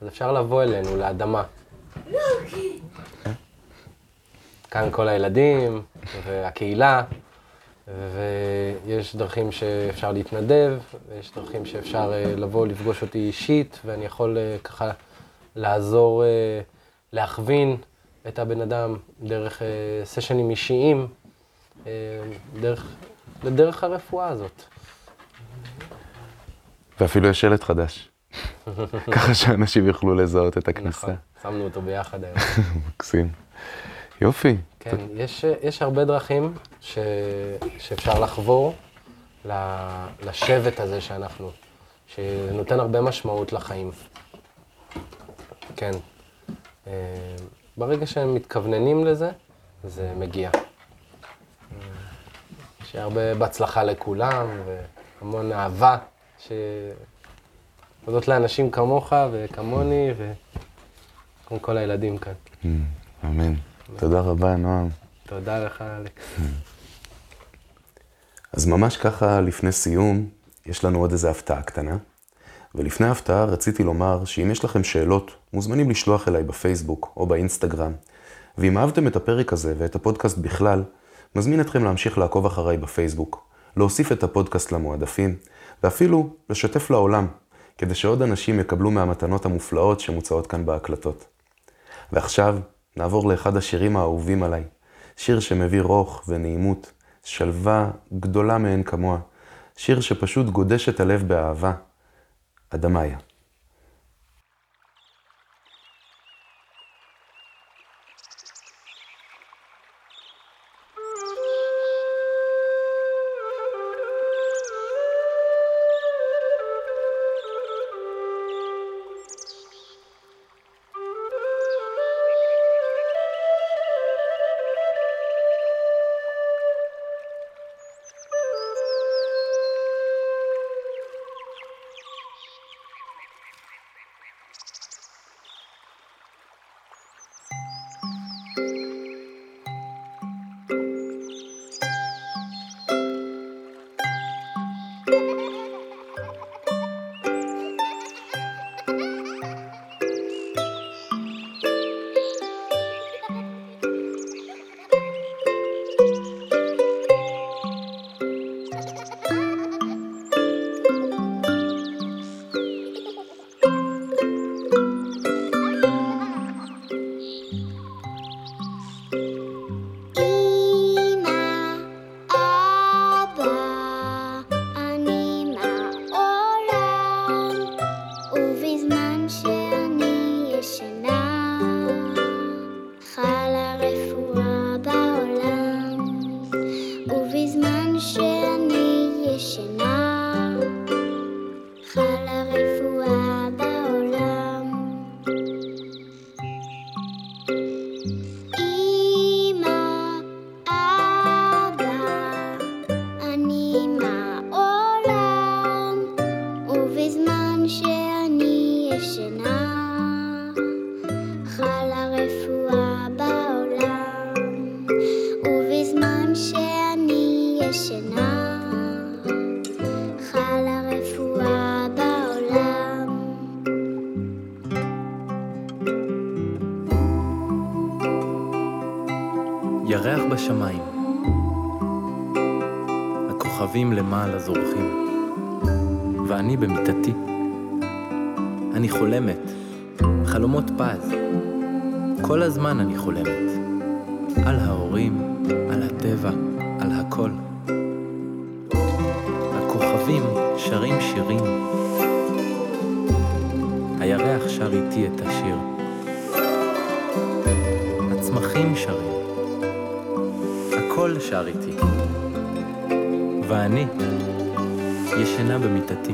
אז אפשר לבוא אלינו, לאדמה. כאן כל הילדים והקהילה, ויש דרכים שאפשר להתנדב, ויש דרכים שאפשר אה, לבוא לפגוש אותי אישית, ואני יכול אה, ככה לעזור, להכווין את הבן אדם דרך סשנים אישיים. אה, דרך, לדרך הרפואה הזאת. ואפילו יש שלט חדש. (laughs) ככה שאנשים יוכלו לזהות את הכניסה. נכון, שמנו אותו ביחד היום. (laughs) מקסים. יופי. כן, יש, יש הרבה דרכים ש, שאפשר לחבור לשבט הזה שאנחנו, שנותן הרבה משמעות לחיים. כן. אה, ברגע שהם מתכווננים לזה, זה מגיע. שיהיה הרבה בהצלחה לכולם, והמון אהבה, להודות לאנשים כמוך וכמוני, וכל כל הילדים כאן. Mm, אמן. תודה רבה, נועם. תודה לך, אלכס. Mm. אז ממש ככה, לפני סיום, יש לנו עוד איזו הפתעה קטנה. ולפני ההפתעה רציתי לומר שאם יש לכם שאלות, מוזמנים לשלוח אליי בפייסבוק או באינסטגרם. ואם אהבתם את הפרק הזה ואת הפודקאסט בכלל, מזמין אתכם להמשיך לעקוב אחריי בפייסבוק, להוסיף את הפודקאסט למועדפים, ואפילו לשתף לעולם, כדי שעוד אנשים יקבלו מהמתנות המופלאות שמוצעות כאן בהקלטות. ועכשיו נעבור לאחד השירים האהובים עליי, שיר שמביא רוך ונעימות, שלווה גדולה מאין כמוה, שיר שפשוט גודש את הלב באהבה, אדמיה. ירח בשמיים. הכוכבים למעלה זורחים. ואני במיטתי. אני חולמת, חלומות פז. כל הזמן אני חולמת. על ההורים, על הטבע, על הכל. הכוכבים שרים שירים. הירח שר איתי את השיר. הצמחים שרים. הכל שר איתי. ואני ישנה במיטתי.